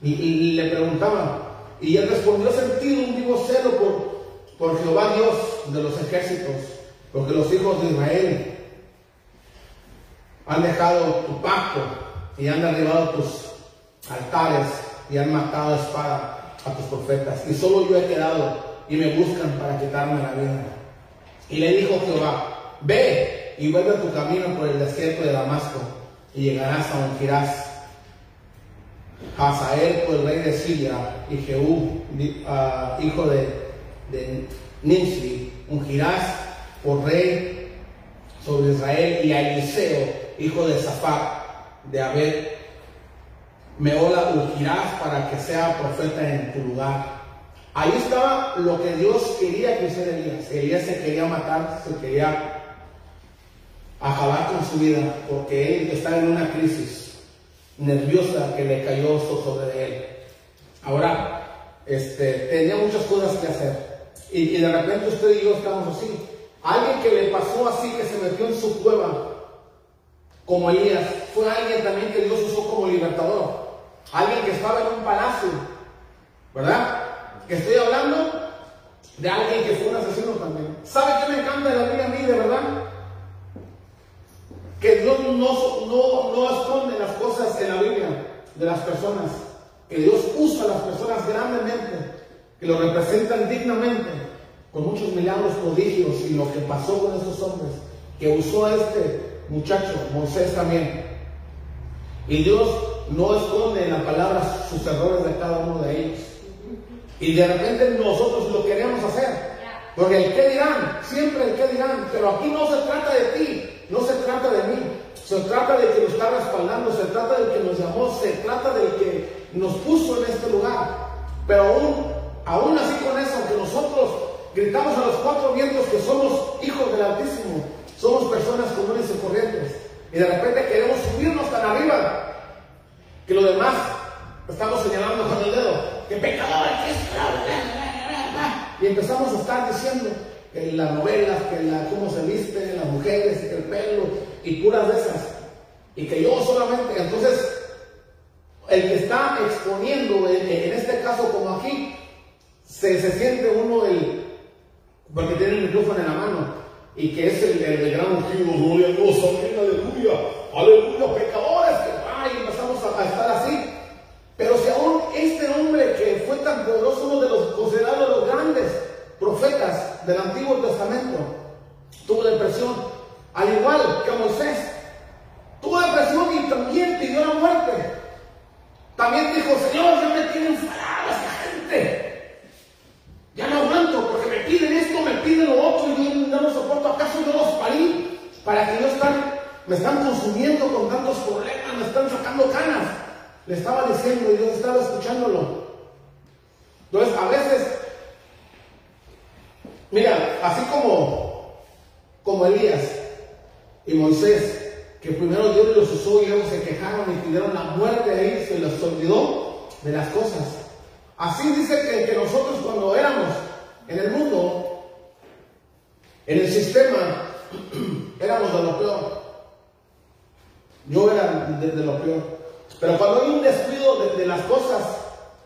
Y, le preguntaba, y él respondió, sentido un vivo celo por, por Jehová Dios de los ejércitos, porque los hijos de Israel han dejado tu pacto y han derribado tus altares y han matado a espada a tus profetas. Y solo yo he quedado y me buscan para quitarme la vida. Y le dijo Jehová, ve y vuelve a tu camino por el desierto de Damasco y llegarás a ungirás Hazael por el rey de Siria y Jehú, ah, hijo de, de Nimsi, ungirás por rey sobre Israel y a Eliseo, hijo de Safat, de Abed, Meola ungirás para que sea profeta en tu lugar. Ahí estaba lo que Dios quería que hiciera Elías. Elías se quería matar, se quería acabar con su vida, porque él estaba en una crisis nerviosa que le cayó so- sobre él. Ahora, este, tenía muchas cosas que hacer. Y, y de repente usted y yo estamos así. Alguien que le pasó así, que se metió en su cueva, como Elías, fue alguien también que Dios usó como libertador. Alguien que estaba en un palacio, ¿verdad? Que estoy hablando de alguien que fue un asesino también. ¿Sabe qué me encanta de la Biblia a mí, de verdad? Que Dios no, no, no esconde las cosas en la Biblia de las personas. Que Dios usa a las personas grandemente, que lo representan dignamente, con muchos milagros, prodigios y lo que pasó con estos hombres. Que usó a este muchacho, Moisés también. Y Dios no esconde en la palabra sus errores de cada uno de ellos. Y de repente nosotros lo queremos hacer. Porque el qué dirán, siempre el qué dirán, pero aquí no se trata de ti, no se trata de mí, se trata de que nos está respaldando, se trata del que nos llamó, se trata del que nos puso en este lugar. Pero aún, aún así con eso, aunque nosotros gritamos a los cuatro vientos que somos hijos del Altísimo, somos personas comunes y corrientes, y de repente queremos subirnos tan arriba que lo demás estamos señalando con el dedo, que pecador, que es y empezamos a estar diciendo que las novelas, que la, cómo se visten las mujeres, que el pelo y puras de esas. Y que yo solamente, entonces, el que está exponiendo, en, este caso como aquí, se, se siente uno el, porque tiene el micrófono en la mano, y que es el, el, el gran ungido, gloria a Dios, aleluya, aleluya, pecadores, que ay, empezamos a, a estar así. Pero si aún este hombre tan poderoso, uno de los considerados los grandes profetas del Antiguo Testamento, tuvo depresión, al igual que Moisés, tuvo depresión y también pidió la muerte. También dijo, Señor, ya me tienen enfadada esta gente. Ya no aguanto porque me piden esto, me piden lo otro y yo no lo soporto. ¿Acaso yo los parí para que yo están, me están consumiendo con tantos problemas, me están sacando canas? Le estaba diciendo y yo estaba escuchándolo. Entonces, a veces, mira, así como, como Elías, y Moisés, que primero Dios los usó y luego se quejaron y pidieron la muerte ahí, se les olvidó de las cosas. Así dice que, nosotros cuando éramos en el mundo, en el sistema, <clears throat> éramos de lo peor. Yo era de, de lo peor. Pero cuando hay un descuido de, de las cosas,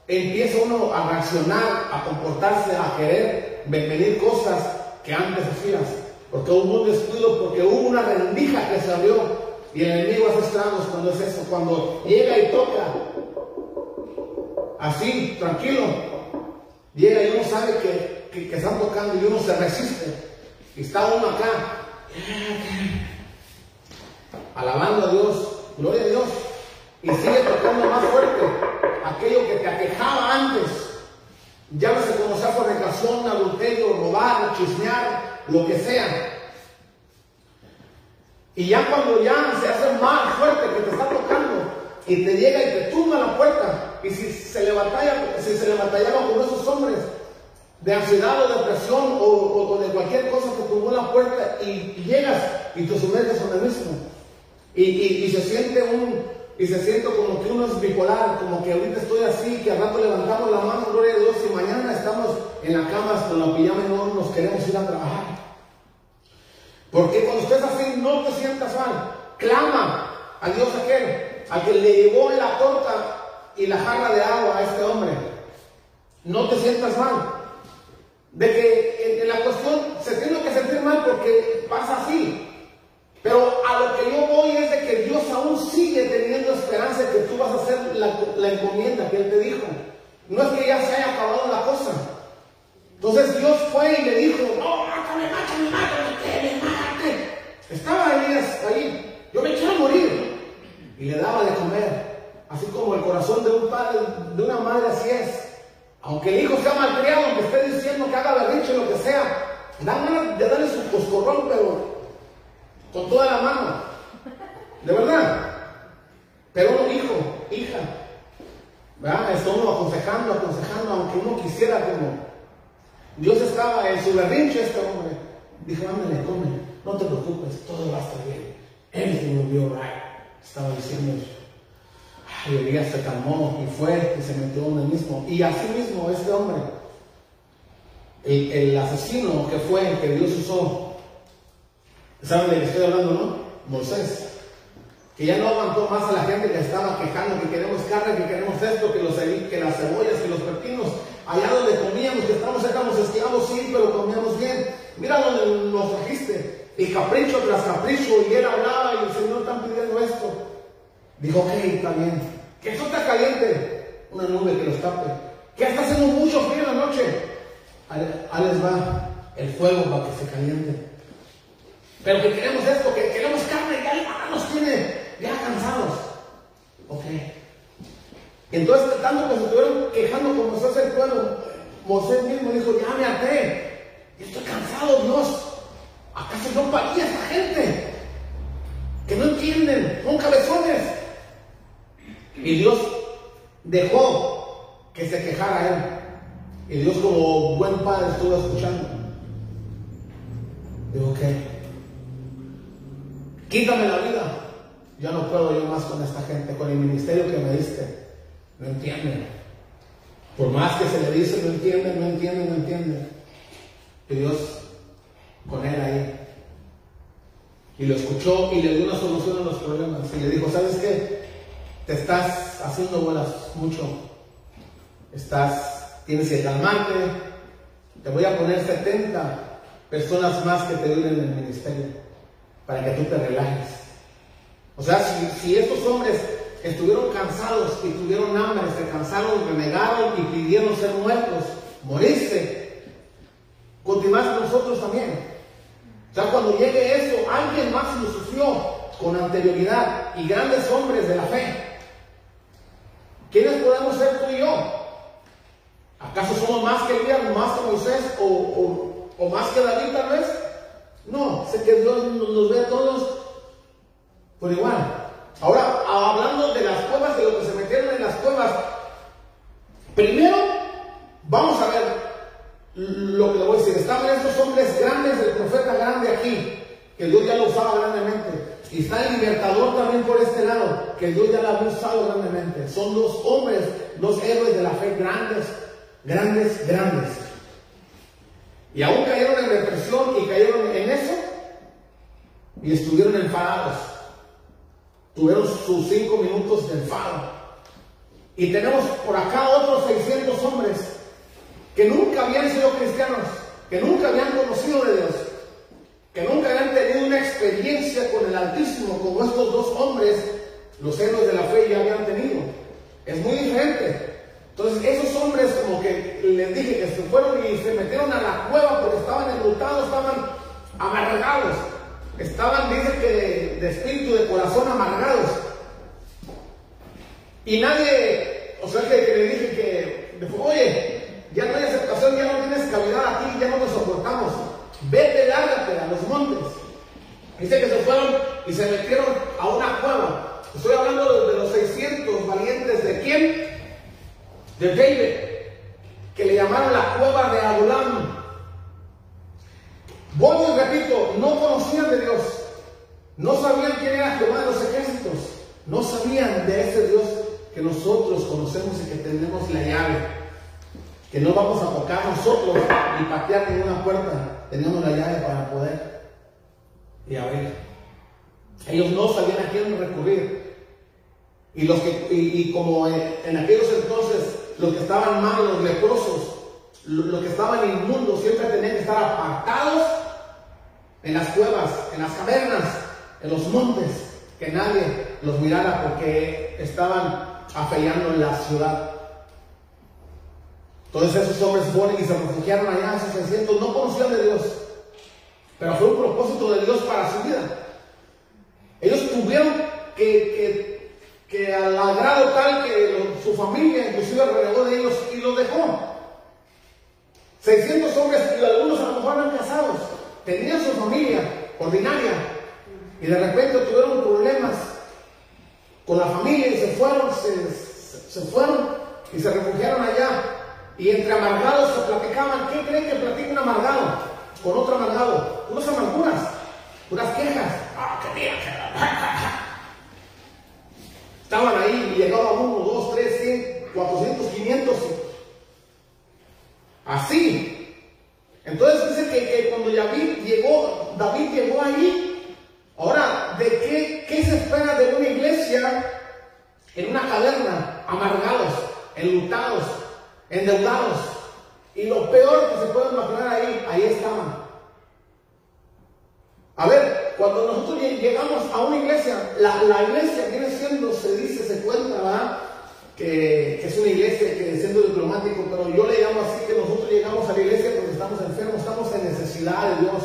empieza uno a reaccionar, a comportarse, a querer venir cosas que antes hacías. Porque hubo un descuido, porque hubo una rendija que se abrió. Y el enemigo hace estragos cuando es eso, cuando llega y toca, así, tranquilo, llega y uno sabe que, que, que están tocando y uno se resiste. Y está uno acá, alabando a Dios, gloria a Dios, y sigue tocando más fuerte aquello que te aquejaba antes. Llámese como sea fornicación, adulterio, robar, chismear, lo que sea. Y ya cuando ya se hace más fuerte que te está tocando y te llega y te tumba la puerta, y si se le batalla, si se le batallaba con esos hombres de ansiedad o depresión o, o- o de cualquier cosa que tumbó la puerta y, llegas y te sumerges en el mismo. Y se siente un, y se siente como que uno es bipolar, como que ahorita estoy así, que al rato levantamos la mano, gloria a Dios, y mañana estamos en la cama con la pijama y no nos queremos ir a trabajar. Porque cuando estés así, no te sientas mal. Clama a Dios aquel, a que le llevó la torta y la jarra de agua a este hombre. No te sientas mal. De que en, en la cuestión se tiene que sentir mal porque pasa así. Pero a lo que yo voy es de que Dios aún sigue teniendo esperanza de que tú vas a hacer la, la encomienda que Él te dijo. No es que ya se haya acabado la cosa. Entonces Dios fue y le dijo, no, mátame, mátame, mátame, que me mate. Estaba Elías ahí, yo me quiero morir. Y le daba de comer, así como el corazón de un padre, de una madre así es. Aunque el hijo sea malcriado, aunque esté diciendo que haga berrinche, lo que sea, dan ganas de darle su coscorrón, pero con toda la mano. De verdad. Pero uno, hijo, hija, ¿verdad? Está uno aconsejando, aconsejando, aunque uno quisiera como. Dios estaba en su berrinche este hombre. Dijo, ándale, come, no te preocupes, todo va a estar bien. Everything will be alright. Estaba diciendo eso. Ay, Elías se calmó y fue y se metió en el mismo. Y así mismo este hombre, el, el asesino que fue, que Dios usó, ¿saben de qué estoy hablando, no? Moisés. Que ya no aguantó más a la gente que estaba quejando que queremos carne, que queremos esto, que, los, que las cebollas, que los pepinos. Allá donde comíamos, que estamos éramos esclavos, sí, pero comíamos bien. Mira donde nos trajiste. Y capricho tras capricho, y él hablaba y el Señor está pidiendo esto. Dijo, ok, está bien. Que eso está caliente. Una nube que los tape. Que está haciendo mucho frío en la noche. Ahí les va el fuego para que se caliente. Pero que queremos esto, que queremos carne, ya ya nos tiene ya cansados. Ok. Entonces, tanto que se estuvieron quejando con Moisés el pueblo, Moisés mismo dijo, ya me. Yo estoy cansado, Dios. ¿Acaso yo paría esta gente? Que no entienden, son cabezones. Y Dios dejó que se quejara él. Y Dios como buen padre estuvo escuchando. Digo, ok. Quítame la vida. Ya no puedo yo más con esta gente, con el ministerio que me diste. No entienden. Por más que se le dice, no entienden, no entienden, no entienden. Y Dios con él ahí. Y lo escuchó y le dio una solución a los problemas. Y le dijo, ¿sabes qué? Te estás haciendo bolas mucho. Estás, tienes que calmarte. Te voy a poner 70 personas más que te ayuden en el ministerio para que tú te relajes. O sea, si, estos hombres estuvieron cansados y tuvieron hambre, se cansaron, renegaron y pidieron ser muertos, morirse, continuar nosotros también. O sea, cuando llegue eso, alguien más lo sufrió con anterioridad y grandes hombres de la fe. ¿Quiénes podemos ser tú y yo? ¿Acaso somos más que Elías, más que Moisés o, o- o más que David tal vez? No, sé que Dios nos, ve a todos por igual. Ahora, hablando de las cuevas, de lo que se metieron en las cuevas, primero vamos a ver lo que le voy a decir. Estaban estos hombres grandes, el profeta grande aquí, que Dios ya lo usaba grandemente. Y está el libertador también por este lado, que Dios ya lo había usado grandemente. Son dos hombres, dos héroes de la fe grandes, grandes, grandes. Y aún cayeron en depresión y cayeron en y estuvieron enfadados. Tuvieron sus cinco minutos de enfado. Y tenemos por acá otros 600 hombres que nunca habían sido cristianos, que nunca habían conocido de Dios, que nunca habían tenido una experiencia con el Altísimo como estos dos hombres, los héroes de la fe, ya habían tenido. Es muy diferente. Entonces esos hombres como que les dije que se fueron y se metieron a la cueva porque estaban enlutados, estaban amargados, estaban, dice que de, espíritu, de corazón amargados. Y nadie, o sea que, le dije que, oye, ya no hay aceptación, ya no tienes cavidad aquí, ya no nos soportamos. Vete, lárgate a los montes. Dice que se fueron y se metieron a una cueva. Estoy hablando de los 600 valientes de quién? De David, que le llamaron la cueva de Adulam. Voy y repito, no conocían de Dios, no sabían quién era Jehová de los ejércitos, no sabían de ese Dios que nosotros conocemos y que tenemos la llave, que no vamos a tocar nosotros ni patear ninguna puerta, tenemos la llave para poder y abrir. Ellos no sabían a quién recurrir. Y, los que, y, como en, en, aquellos entonces los que estaban mal, los leprosos, los que estaban inmundos, siempre tenían que estar apartados en las cuevas, en las cavernas, en los montes, que nadie los mirara porque estaban afeando en la ciudad. Entonces esos hombres fueron y se refugiaron allá, esos 600, no conocían de Dios, pero fue un propósito de Dios para su vida. Ellos tuvieron que, que, al agrado tal que lo, su familia inclusive renegó de ellos y los dejó. 600 hombres y algunos a lo mejor eran casados, tenían su familia ordinaria y de repente tuvieron problemas con la familia y se fueron, se, fueron y se refugiaron allá. Y entre amargados se platicaban. ¿Qué creen que platica un amargado con otro amargado? Unas amarguras, unas quejas. Ah, qué Estaban ahí y llegaban uno, dos, tres, cien, cuatrocientos, quinientos. Así. Entonces dice que, que, cuando David llegó, David llegó ahí. Ahora, ¿de qué, qué se espera de una iglesia en una caverna? Amargados, enlutados, endeudados. Y lo peor que se puede imaginar ahí, ahí estaban. A ver, cuando nosotros llegamos a una iglesia, la, la iglesia viene siendo, se dice, se cuenta, ¿verdad? Que, es una iglesia que siendo diplomático, pero yo le llamo así que nosotros llegamos a la iglesia porque estamos enfermos, estamos en necesidad de Dios.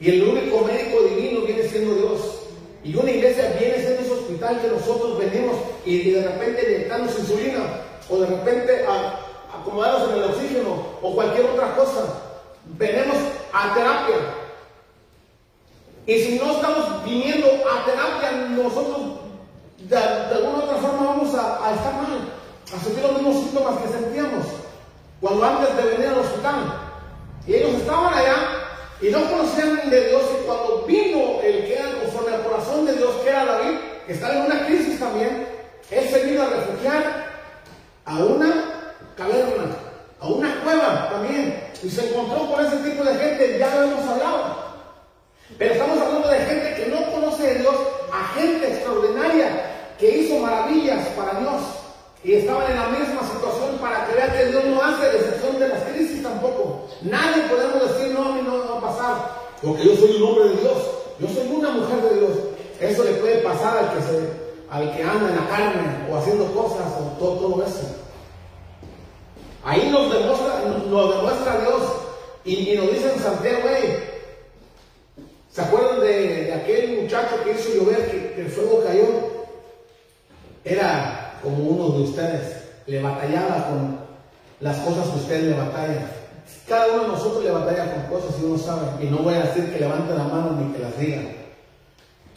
Y el único médico divino viene siendo Dios. Y una iglesia viene siendo ese hospital que nosotros venimos y de repente inyectamos insulina o de repente a, acomodados en el oxígeno o cualquier otra cosa. Venimos a terapia. Y si no estamos viniendo a terapia, nosotros de, alguna otra forma vamos a, a, estar mal, a sentir los mismos síntomas que sentíamos cuando antes de venir al hospital. Y ellos estaban allá y no conocían de Dios y cuando vino el que era conforme al corazón de Dios, que era David, que estaba en una crisis también, él se vino a refugiar a una caverna, a una cueva también, y se encontró con ese tipo de gente, ya lo hemos hablado. Pero estamos hablando de gente que no conoce de Dios, gente extraordinaria que hizo maravillas para Dios. Y estaban en la misma situación para que que Dios no hace excepción de las crisis tampoco. Nadie podemos decir, no, a mí no me va a pasar, porque yo soy un hombre de Dios, yo soy una mujer de Dios. Eso le puede pasar al que, se, al que anda en la carne o haciendo cosas o todo, eso. Ahí nos demuestra, nos demuestra Dios y, nos dice en Santiago, ¿Se acuerdan de, aquel muchacho que hizo llover, que, el fuego cayó? Era como uno de ustedes, le batallaba con las cosas que usted le batalla. Cada uno de nosotros le batalla con cosas y uno sabe, y no voy a decir que levante la mano ni que las diga.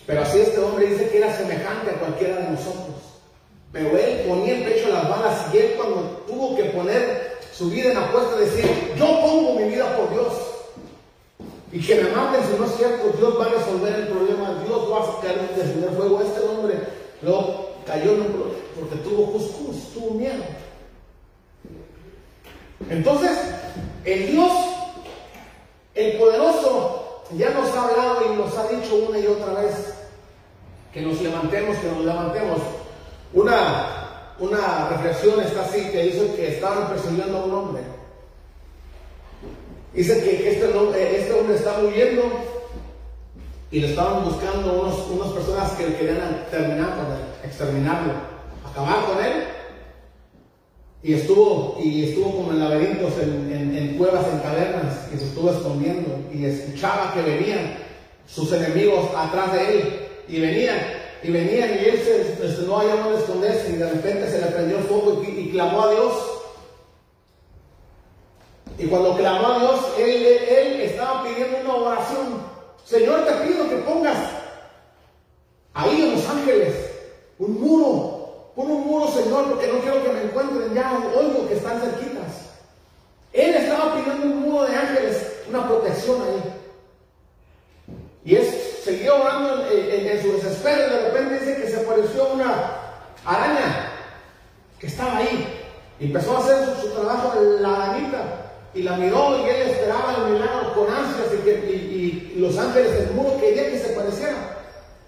Pero así este hombre dice que era semejante a cualquiera de nosotros. Pero él ponía el pecho a las balas y él cuando tuvo que poner su vida en apuesta decir, yo pongo mi vida por Dios. Y que me maten si no es cierto, Dios va a resolver el problema, Dios va a sacar encender fuego. Este hombre luego cayó en un pro- porque tuvo cuscús, tuvo miedo. Entonces, el Dios, el poderoso, ya nos ha hablado y nos ha dicho una y otra vez que nos levantemos, que nos levantemos. Una, una reflexión está así que dice que estaban persiguiendo a un hombre. Dice que, este, eh, este hombre estaba huyendo y le estaban buscando unos, unas personas que querían terminar con él, exterminarlo, acabar con él. Y estuvo, y estuvo como en laberintos, en, en- cuevas, en cavernas, y se estuvo escondiendo. Y escuchaba que venían sus enemigos atrás de él. Y venían, y venían, y él se, se- no hallaba dónde esconderse. Y de repente se le prendió el fuego y clamó a Dios. Y cuando clamó a Dios, él, estaba pidiendo una oración. Señor, te pido que pongas ahí en Los Ángeles un muro. Pon un muro, Señor, porque no quiero que me encuentren ya. Oigo que están cerquitas. Él estaba pidiendo un muro de ángeles, una protección ahí. Y es, seguía orando en, su desespero y de repente dice que se apareció una araña que estaba ahí. Y empezó a hacer su trabajo la arañita y la miró y él esperaba el milagro con ansias y, que, y- los ángeles del muro querían que se pareciera.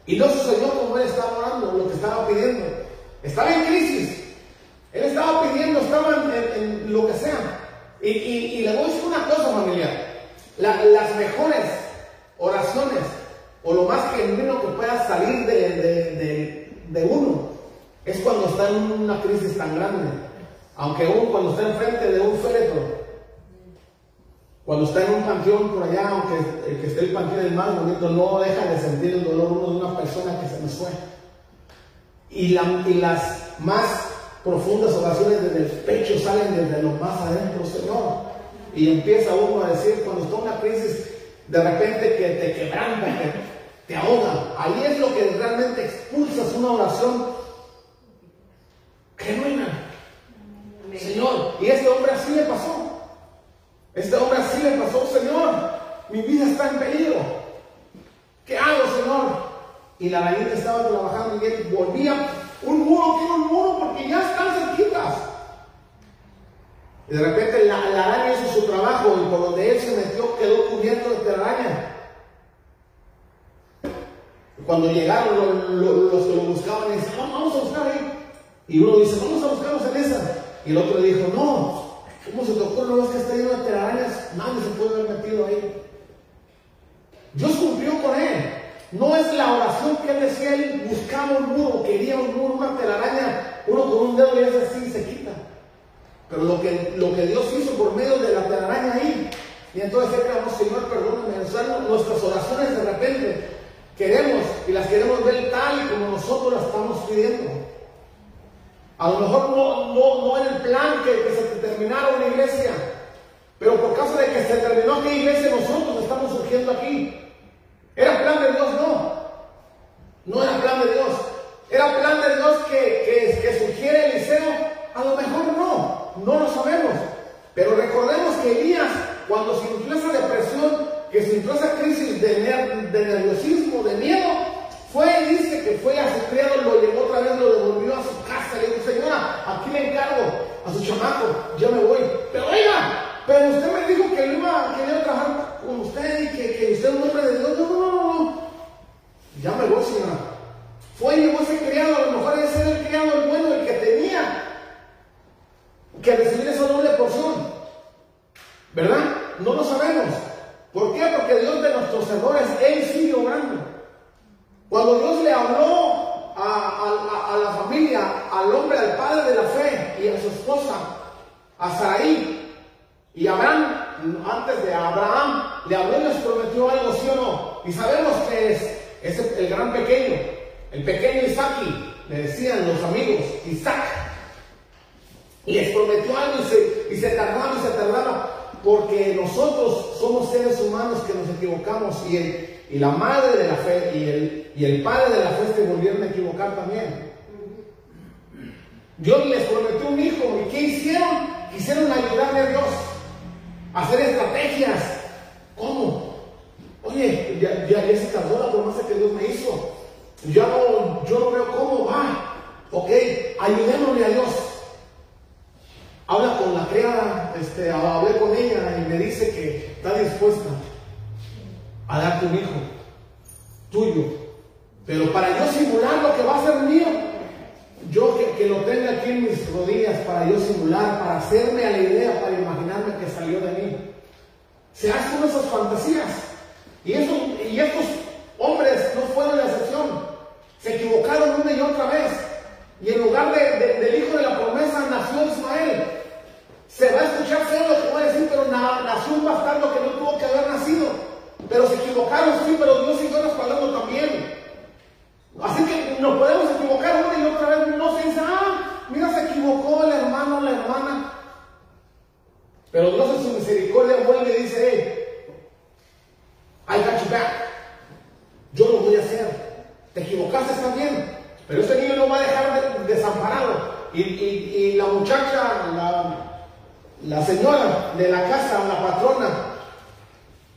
Y no sucedió como él estaba orando, lo que estaba pidiendo. Estaba en crisis. Él estaba pidiendo, estaba en, lo que sea. Y, y- le voy a decir una cosa, familia. La- las mejores oraciones, o lo más genuino que pueda salir de- de uno, es cuando está en una crisis tan grande. Aunque uno cuando está enfrente de un féretro, cuando está en un panteón por allá, aunque el que esté el panteón es más bonito, no deja de sentir el dolor uno de una persona que se nos fue. Y, la- y las más profundas oraciones desde el pecho salen desde lo más adentro, Señor. Y empieza uno a decir, cuando está en una crisis, de repente que te quebranta, que te ahoga. Ahí es lo que realmente expulsas una oración genuina. Señor, y este hombre así le pasó. Este hombre así le pasó, Señor, mi vida está en peligro. ¿Qué hago, Señor? Y la arañita estaba trabajando y él volvía, un muro, quiero un muro porque ya están cerquitas. Y de repente la, araña hizo su trabajo y por donde él se metió quedó cubierto de telaraña. Cuando llegaron lo- lo- los que lo buscaban, vamos, vamos a buscar ahí. Y uno dice, vamos a buscarlos en esa. Y el otro le dijo, no, ¿cómo se te ocurre? No ves que está lleno de telarañas, nadie se puede haber metido ahí. Dios cumplió con él. No es la oración que él decía, él buscaba un muro, quería un muro, una telaraña, uno con un dedo y es así y se quita. Pero lo que, lo que Dios hizo por medio de la telaraña ahí, y entonces él clamó, Señor, perdóname, sea, nuestras oraciones de repente queremos y las queremos ver tal y como nosotros las estamos pidiendo. A lo mejor no, no, no en el plan que, que se terminara una iglesia, pero por causa de que se terminó aquella iglesia, nosotros estamos surgiendo aquí. ¿Era plan de Dios? No. No era plan de Dios. ¿Era plan de Dios que, que, que surgiera Eliseo? A lo mejor no. No lo sabemos. Pero recordemos que Elías, cuando sintió esa depresión, que sintió esa crisis de, de nerviosismo, de miedo, fue y dice que fue a su criado, lo llevó otra vez, lo devolvió a su casa, le dijo, señora, aquí le encargo a su chamaco, ya me voy. Pero oiga, pero usted me dijo que él iba, que iba a trabajar con usted y que, que usted es un hombre de Dios. No, no, no, no. Ya me voy, señora. Fue y llevó ese criado, a lo mejor ese era el criado, el bueno, el que tenía que recibir esa doble porción. ¿Verdad? No lo sabemos. ¿Por qué? Porque Dios de nuestros errores, Él sigue obrando. Cuando Dios le habló a, la familia, al hombre, al padre de la fe y a su esposa, a Sarai y Abraham, antes de Abraham, le habló y les prometió algo, ¿sí o no? Y sabemos que es, el, gran pequeño, el pequeño Isaki, le decían los amigos, Isaac. Y les prometió algo y se, y se tardaba y se tardaba, porque nosotros somos seres humanos que nos equivocamos y, el- y la madre de la fe y el, y el padre de la fe se volvieron a equivocar también. Dios les prometió un hijo y ¿qué hicieron? Quisieron ayudarle a Dios hacer estrategias. ¿Cómo? Oye, ya, ya, se tardó la promesa que Dios me hizo. Ya no, yo no veo cómo va. Ok, ayudémosle a Dios. Habla con la criada, este, hablé con ella y me dice que está dispuesta a darte un hijo tuyo. Pero para yo simular lo que va a ser mío, yo que, lo tenga aquí en mis rodillas, para yo simular, para hacerme a la idea, para imaginarme que salió de mí. Se hacen esas fantasías. Y, eso, y estos hombres no fueron la excepción. Se equivocaron una y otra vez. Y en lugar de, de- del hijo de la promesa nació Ismael. Se va a escuchar feo lo que voy a decir, pero na- nació un bastardo que no tuvo que haber nacido. Pero se equivocaron, sí, pero Dios siguió respaldando también. Así que nos podemos equivocar una y otra vez. No se dice, ah, mira, se equivocó el hermano, la hermana. Pero Dios en su misericordia vuelve y dice, hey, I got you. Yo lo voy a hacer. Te equivocaste, bien. Pero este niño no va a dejar de- desamparado. Y la muchacha, la, la señora de la casa, la patrona,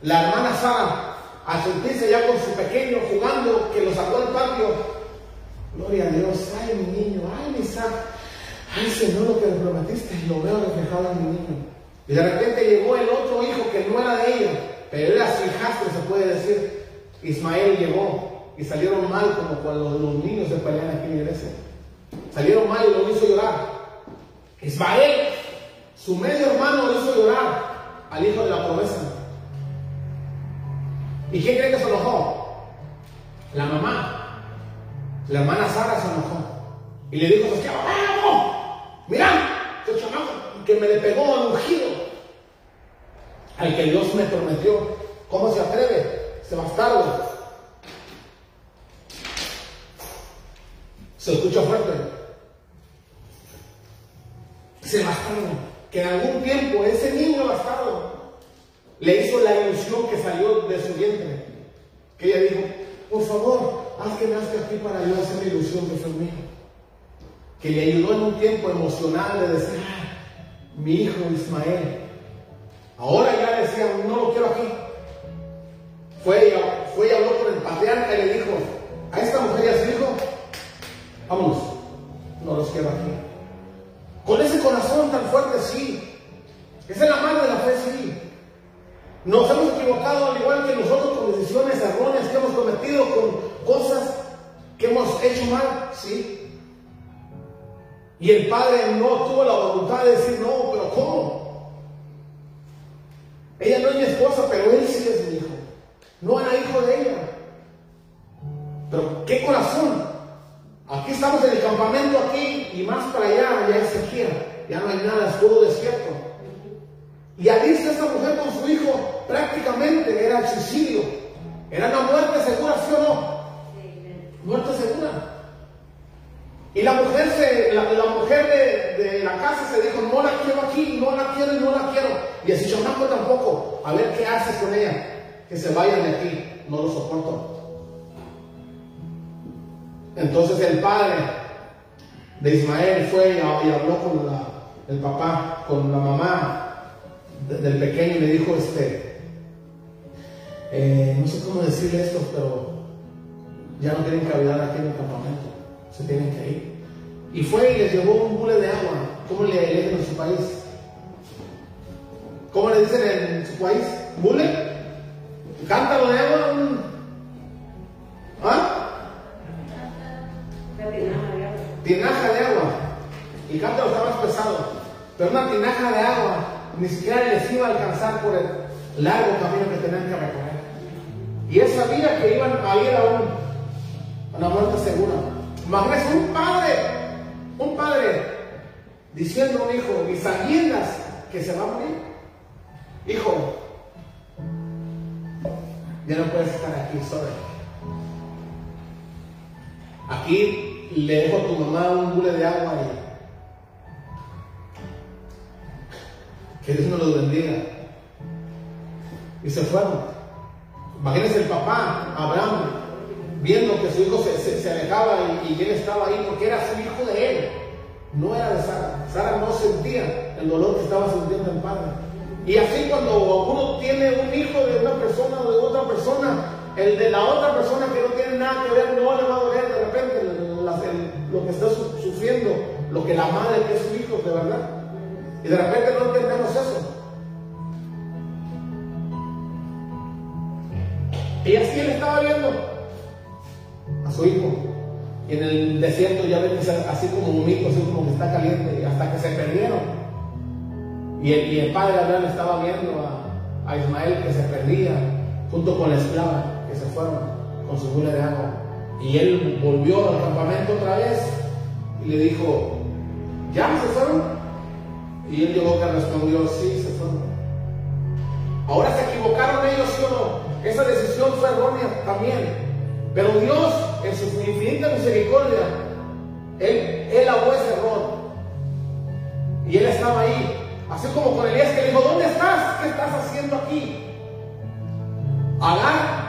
la hermana Sara, al sentirse ya con su pequeño jugando, que lo sacó del patio, gloria a Dios, ay mi niño, ay mi Isaac, ay Señor, lo que le prometiste, lo veo reflejado en mi niño. Y de repente llegó el otro hijo que no era de ella, pero era su hijastro, se puede decir. Ismael llegó y salieron mal como cuando los niños se pelean aquí en la iglesia. Salieron mal y lo hizo llorar. Ismael, su medio hermano, lo hizo llorar al hijo de la promesa. ¿Y quién cree que se enojó? La mamá. La hermana Sara se enojó. Y le dijo a esclavo, ¡vamos! Mira, ese chamaco que me le pegó al ungido. Al que Dios me prometió. ¿Cómo se atreve? Se bastardo. Se escucha fuerte. Se bastardo. Que en algún tiempo ese niño bastardo le hizo la ilusión que salió de su vientre. Que ella dijo, por favor, haz que nazca aquí para yo hacer la ilusión de ser mío. Que le ayudó en un tiempo emocional de decir, "Ah, mi hijo Ismael. Ahora ya decía, no lo quiero aquí. Fue y, fue y habló con el patriarca y le dijo, a esta mujer y a su hijo, vámonos, no los quiero aquí. Con ese corazón tan fuerte, sí. Esa es la mano de la fe, sí. Nos hemos equivocado al igual que nosotros con decisiones erróneas que hemos cometido, con cosas que hemos hecho mal, sí. Y el padre no tuvo la voluntad de decir, no, pero ¿cómo? Ella no es mi esposa, pero él sí es mi hijo. No era hijo de ella. Pero qué corazón. Aquí estamos en el campamento aquí y más para allá ya es sequía. Ya no hay nada, es todo desierto. Y al irse esta mujer con su hijo, prácticamente era el suicidio. Era una muerte segura, ¿sí o no? Muerte segura. Y la mujer, se, la, mujer de, la casa se dijo, no la quiero aquí, no la quiero y no la quiero. Y así chamaco tampoco. A ver qué haces con ella. Que se vayan de aquí. No lo soporto. Entonces el padre de Ismael fue y, habló con la- el papá, con la mamá de- del pequeño y le dijo, este, eh, no sé cómo decirle esto, pero ya no tienen cavidad aquí en el campamento, se tienen que ir. Y fue y les llevó un bule de agua, ¿cómo le dicen en su país? ¿Cómo le dicen en su país? ¿Bule? ¿Cántalo de agua? ¿Ah? tinaja de agua. Y cántalo está más pesado. Pero una tinaja de agua ni siquiera les iba a alcanzar por el largo camino que tenían que recorrer. Y él sabía que iban a ir a, un, a una muerte segura. Imagínense un padre, un padre diciendo a un hijo y sabiendas que se va a morir. Hijo, ya no puedes estar aquí, sorry. Aquí le dejo a tu mamá un bule de agua y que Dios nos los bendiga. Y se fueron. Imagínense el papá, Abraham, viendo que su hijo se, se- alejaba y, y él estaba ahí porque era su hijo de él. No era de Sara. Sara no sentía el dolor que estaba sintiendo el padre. Y así cuando uno tiene un hijo de una persona o de otra persona, el de la otra persona que no tiene nada que ver no le va a doler de repente lo que está su- sufriendo, lo que la madre que es su hijo, de verdad. Y de repente no entendemos eso. Viendo a su hijo. Y en el desierto ya ven así como un hijo, así como que está caliente, hasta que se perdieron. Y el, y el padre Abraham estaba viendo a, a Ismael que se perdía junto con la esclava que se fueron con su mula de agua. Y él volvió al campamento otra vez y le dijo, ¿ya se fueron? Y él llegó que respondió, sí, se fueron. Ahora se equivocaron ellos, ¿sí o no? Esa decisión fue errónea también. Pero Dios, en su infinita misericordia, Él, él ese error. Y Él estaba ahí. Así como con Elías que le dijo, ¿dónde estás? ¿Qué estás haciendo aquí? Agar,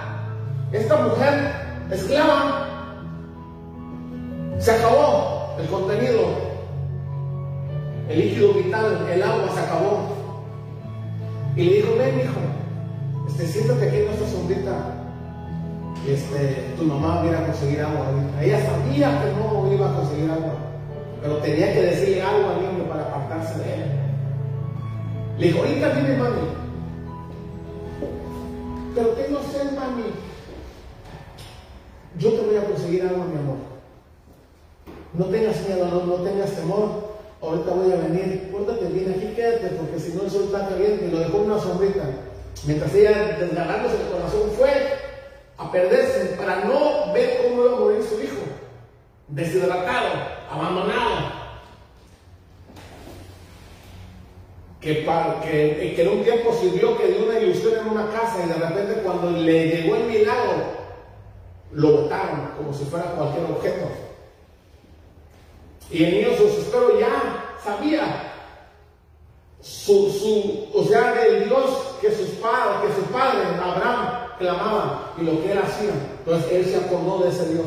esta mujer esclava, se acabó el contenido, el líquido vital, el agua se acabó. Y le dijo, ven hijo, este, siéntate aquí en nuestra sombrita. Y este, tu mamá va a ir a conseguir agua. ahorita". Ella sabía que no iba a conseguir agua, pero tenía que decirle algo al niño para apartarse de él. Le dijo, ahorita viene mami. Pero tengo sed, mami. Yo te voy a conseguir agua, mi amor. No tengas miedo, no, no tengas temor. Ahorita voy a venir. Pórtate bien aquí, quédate, porque si no el sol está caliente. Y lo dejó una sombrita. Mientras ella, desgarrándose el corazón, fue a perderse para no ver cómo iba a morir su hijo. Deshidratado, abandonado. Que, pa- que, que en un tiempo sirvió que dio una ilusión en una casa y de repente cuando le llegó el milagro, lo botaron como si fuera cualquier objeto. Y el niño su ya sabía su, su, o sea, del Dios que sus padres, que su padre, Abraham, clamaba y lo que él hacía. Entonces él se acordó de ese Dios.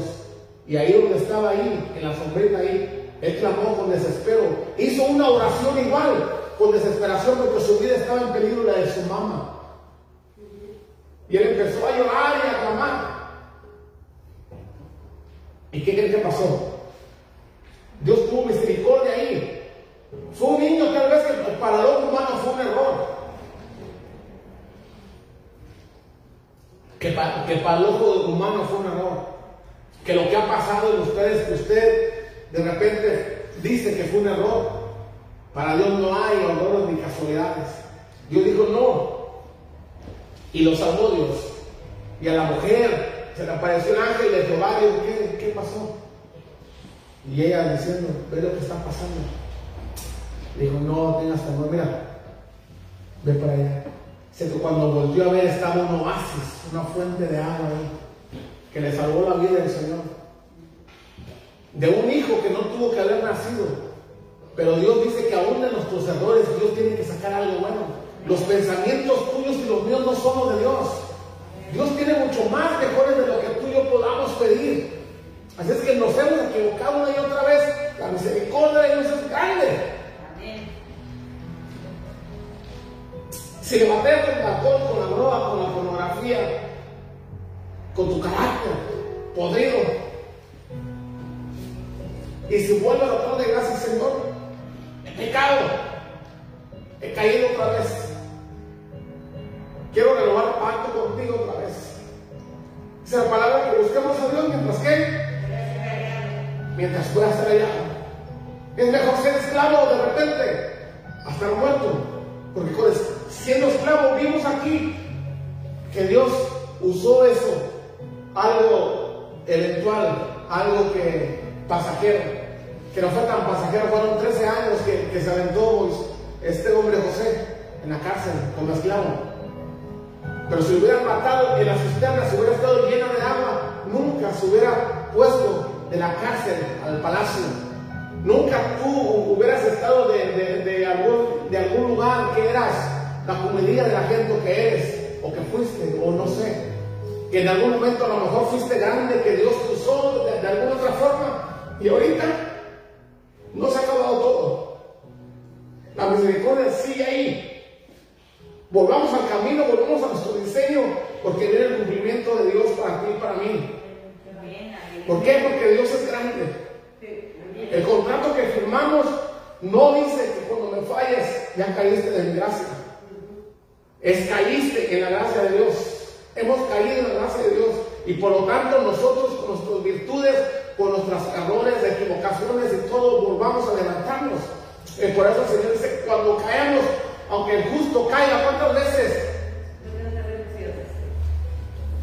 Y ahí donde estaba ahí, en la sombrita ahí, él clamó con desespero. Hizo una oración igual, con desesperación, porque su vida estaba en peligro, la de su mamá. Y él empezó a llorar y a clamar. ¿Y qué creen que pasó? Dios tuvo misericordia ahí. Fue un niño tal vez que para el ojo humano fue un error. Que, que para el ojo humano fue un error. Que lo que ha pasado en ustedes, que usted de repente dice que fue un error. Para Dios no hay errores ni casualidades. Dios dijo no. Y lo salvó Dios. Y a la mujer se le apareció el ángel de Jehová dijo, ¿qué, qué pasó? Y ella diciendo, ve lo que está pasando. Le dijo, no tengas temor, mira, ve para allá. Que cuando volvió a ver estaba un oasis, una fuente de agua ahí, que le salvó la vida del Señor. De un hijo que no tuvo que haber nacido. Pero Dios dice que aún de nuestros errores Dios tiene que sacar algo bueno. Los pensamientos tuyos y los míos no son los de Dios. Dios tiene mucho más mejores de lo que tú y yo podamos pedir. Así es que nos hemos equivocado una y otra vez. La misericordia de Dios es grande. Si le bateas el alcohol, con la droga, con la pornografía, con tu carácter podrido, y si vuelve a la de gracias, Señor, he pecado, he caído otra vez. Quiero renovar pacto contigo otra vez. Esa es la palabra que busquemos a Dios mientras que, mientras pueda estar allá. Es mejor ser esclavo de repente a estar muerto. Porque siendo esclavo vimos aquí que Dios usó eso, algo eventual, algo que pasajero, que no fue tan pasajero, fueron 13 años que, que se aventó este hombre José en la cárcel como esclavo. Pero si hubieran matado en la cisterna, si hubiera estado llena de agua, nunca se hubiera puesto de la cárcel al palacio. Nunca tú hubieras estado de, de, de, algún, de algún lugar que eras la comedia de la gente que eres, o que fuiste, o no sé. Que en algún momento a lo mejor fuiste grande, que Dios te usó de, de alguna otra forma, y ahorita no se ha acabado todo. La misericordia sigue ahí. Volvamos al camino, volvamos a nuestro diseño, porque viene el cumplimiento de Dios para ti y para mí. ¿Por qué? Porque Dios es grande. El contrato que firmamos no dice que cuando me falles ya caíste de mi gracia. Es caíste en la gracia de Dios. Hemos caído en la gracia de Dios. Y por lo tanto nosotros con nuestras virtudes, con nuestras errores, equivocaciones y todo, volvamos a levantarnos. Eh, por eso el Señor dice, cuando caemos, aunque el justo caiga, ¿cuántas veces?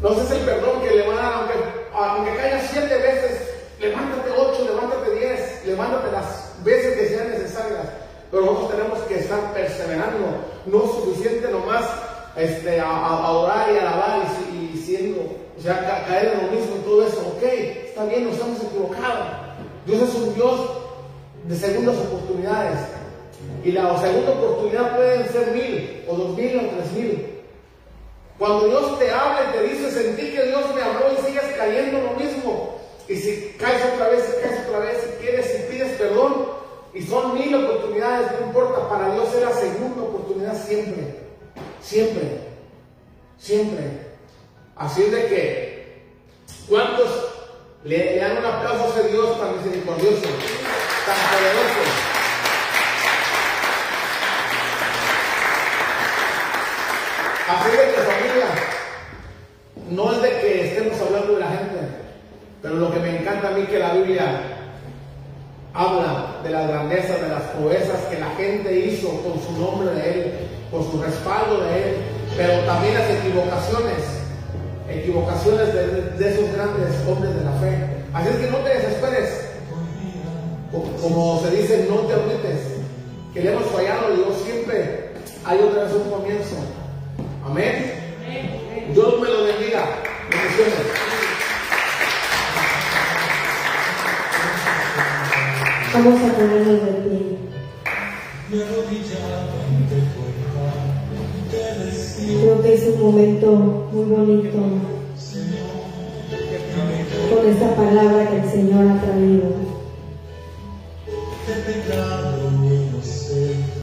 No sé si el perdón que le van a dar, aunque, aunque caiga siete veces, levántate ocho, levántate diez, levántate las veces que sean necesarias. Pero nosotros tenemos que estar perseverando, no suficiente nomás este, a, a, orar y alabar y, y o sea, ca- caer en lo mismo y todo eso. Ok, está bien, nos hemos equivocado. Dios es un Dios de segundas oportunidades. Y la segunda oportunidad pueden ser mil, o dos mil, o tres mil. Cuando Dios te habla y te dice, sentí que Dios me habló y sigues cayendo en lo mismo. Y si caes otra vez, si caes otra vez, si quieres, si pides perdón, y son mil oportunidades, no importa, para Dios es la segunda oportunidad siempre. Siempre. Siempre. Así de que, ¿cuántos le, le dan un aplauso a ese Dios tan misericordioso, tan poderoso? Así de que familia, no es de que estemos hablando de la gente, pero lo que me encanta a mí que la Biblia habla de las grandezas, de las proezas que la gente hizo con su nombre de Él, con su respaldo de Él, pero también las equivocaciones, equivocaciones de, de esos grandes hombres de la fe. Así es que no te desesperes, Co- como se dice, no te agüites, que le hemos fallado y Dios siempre hay otra vez un comienzo. Amén. Dios me lo bendiga. Bendiciones. Vamos a ponernos de pie. Creo que es un momento muy bonito con esta palabra que el Señor ha traído.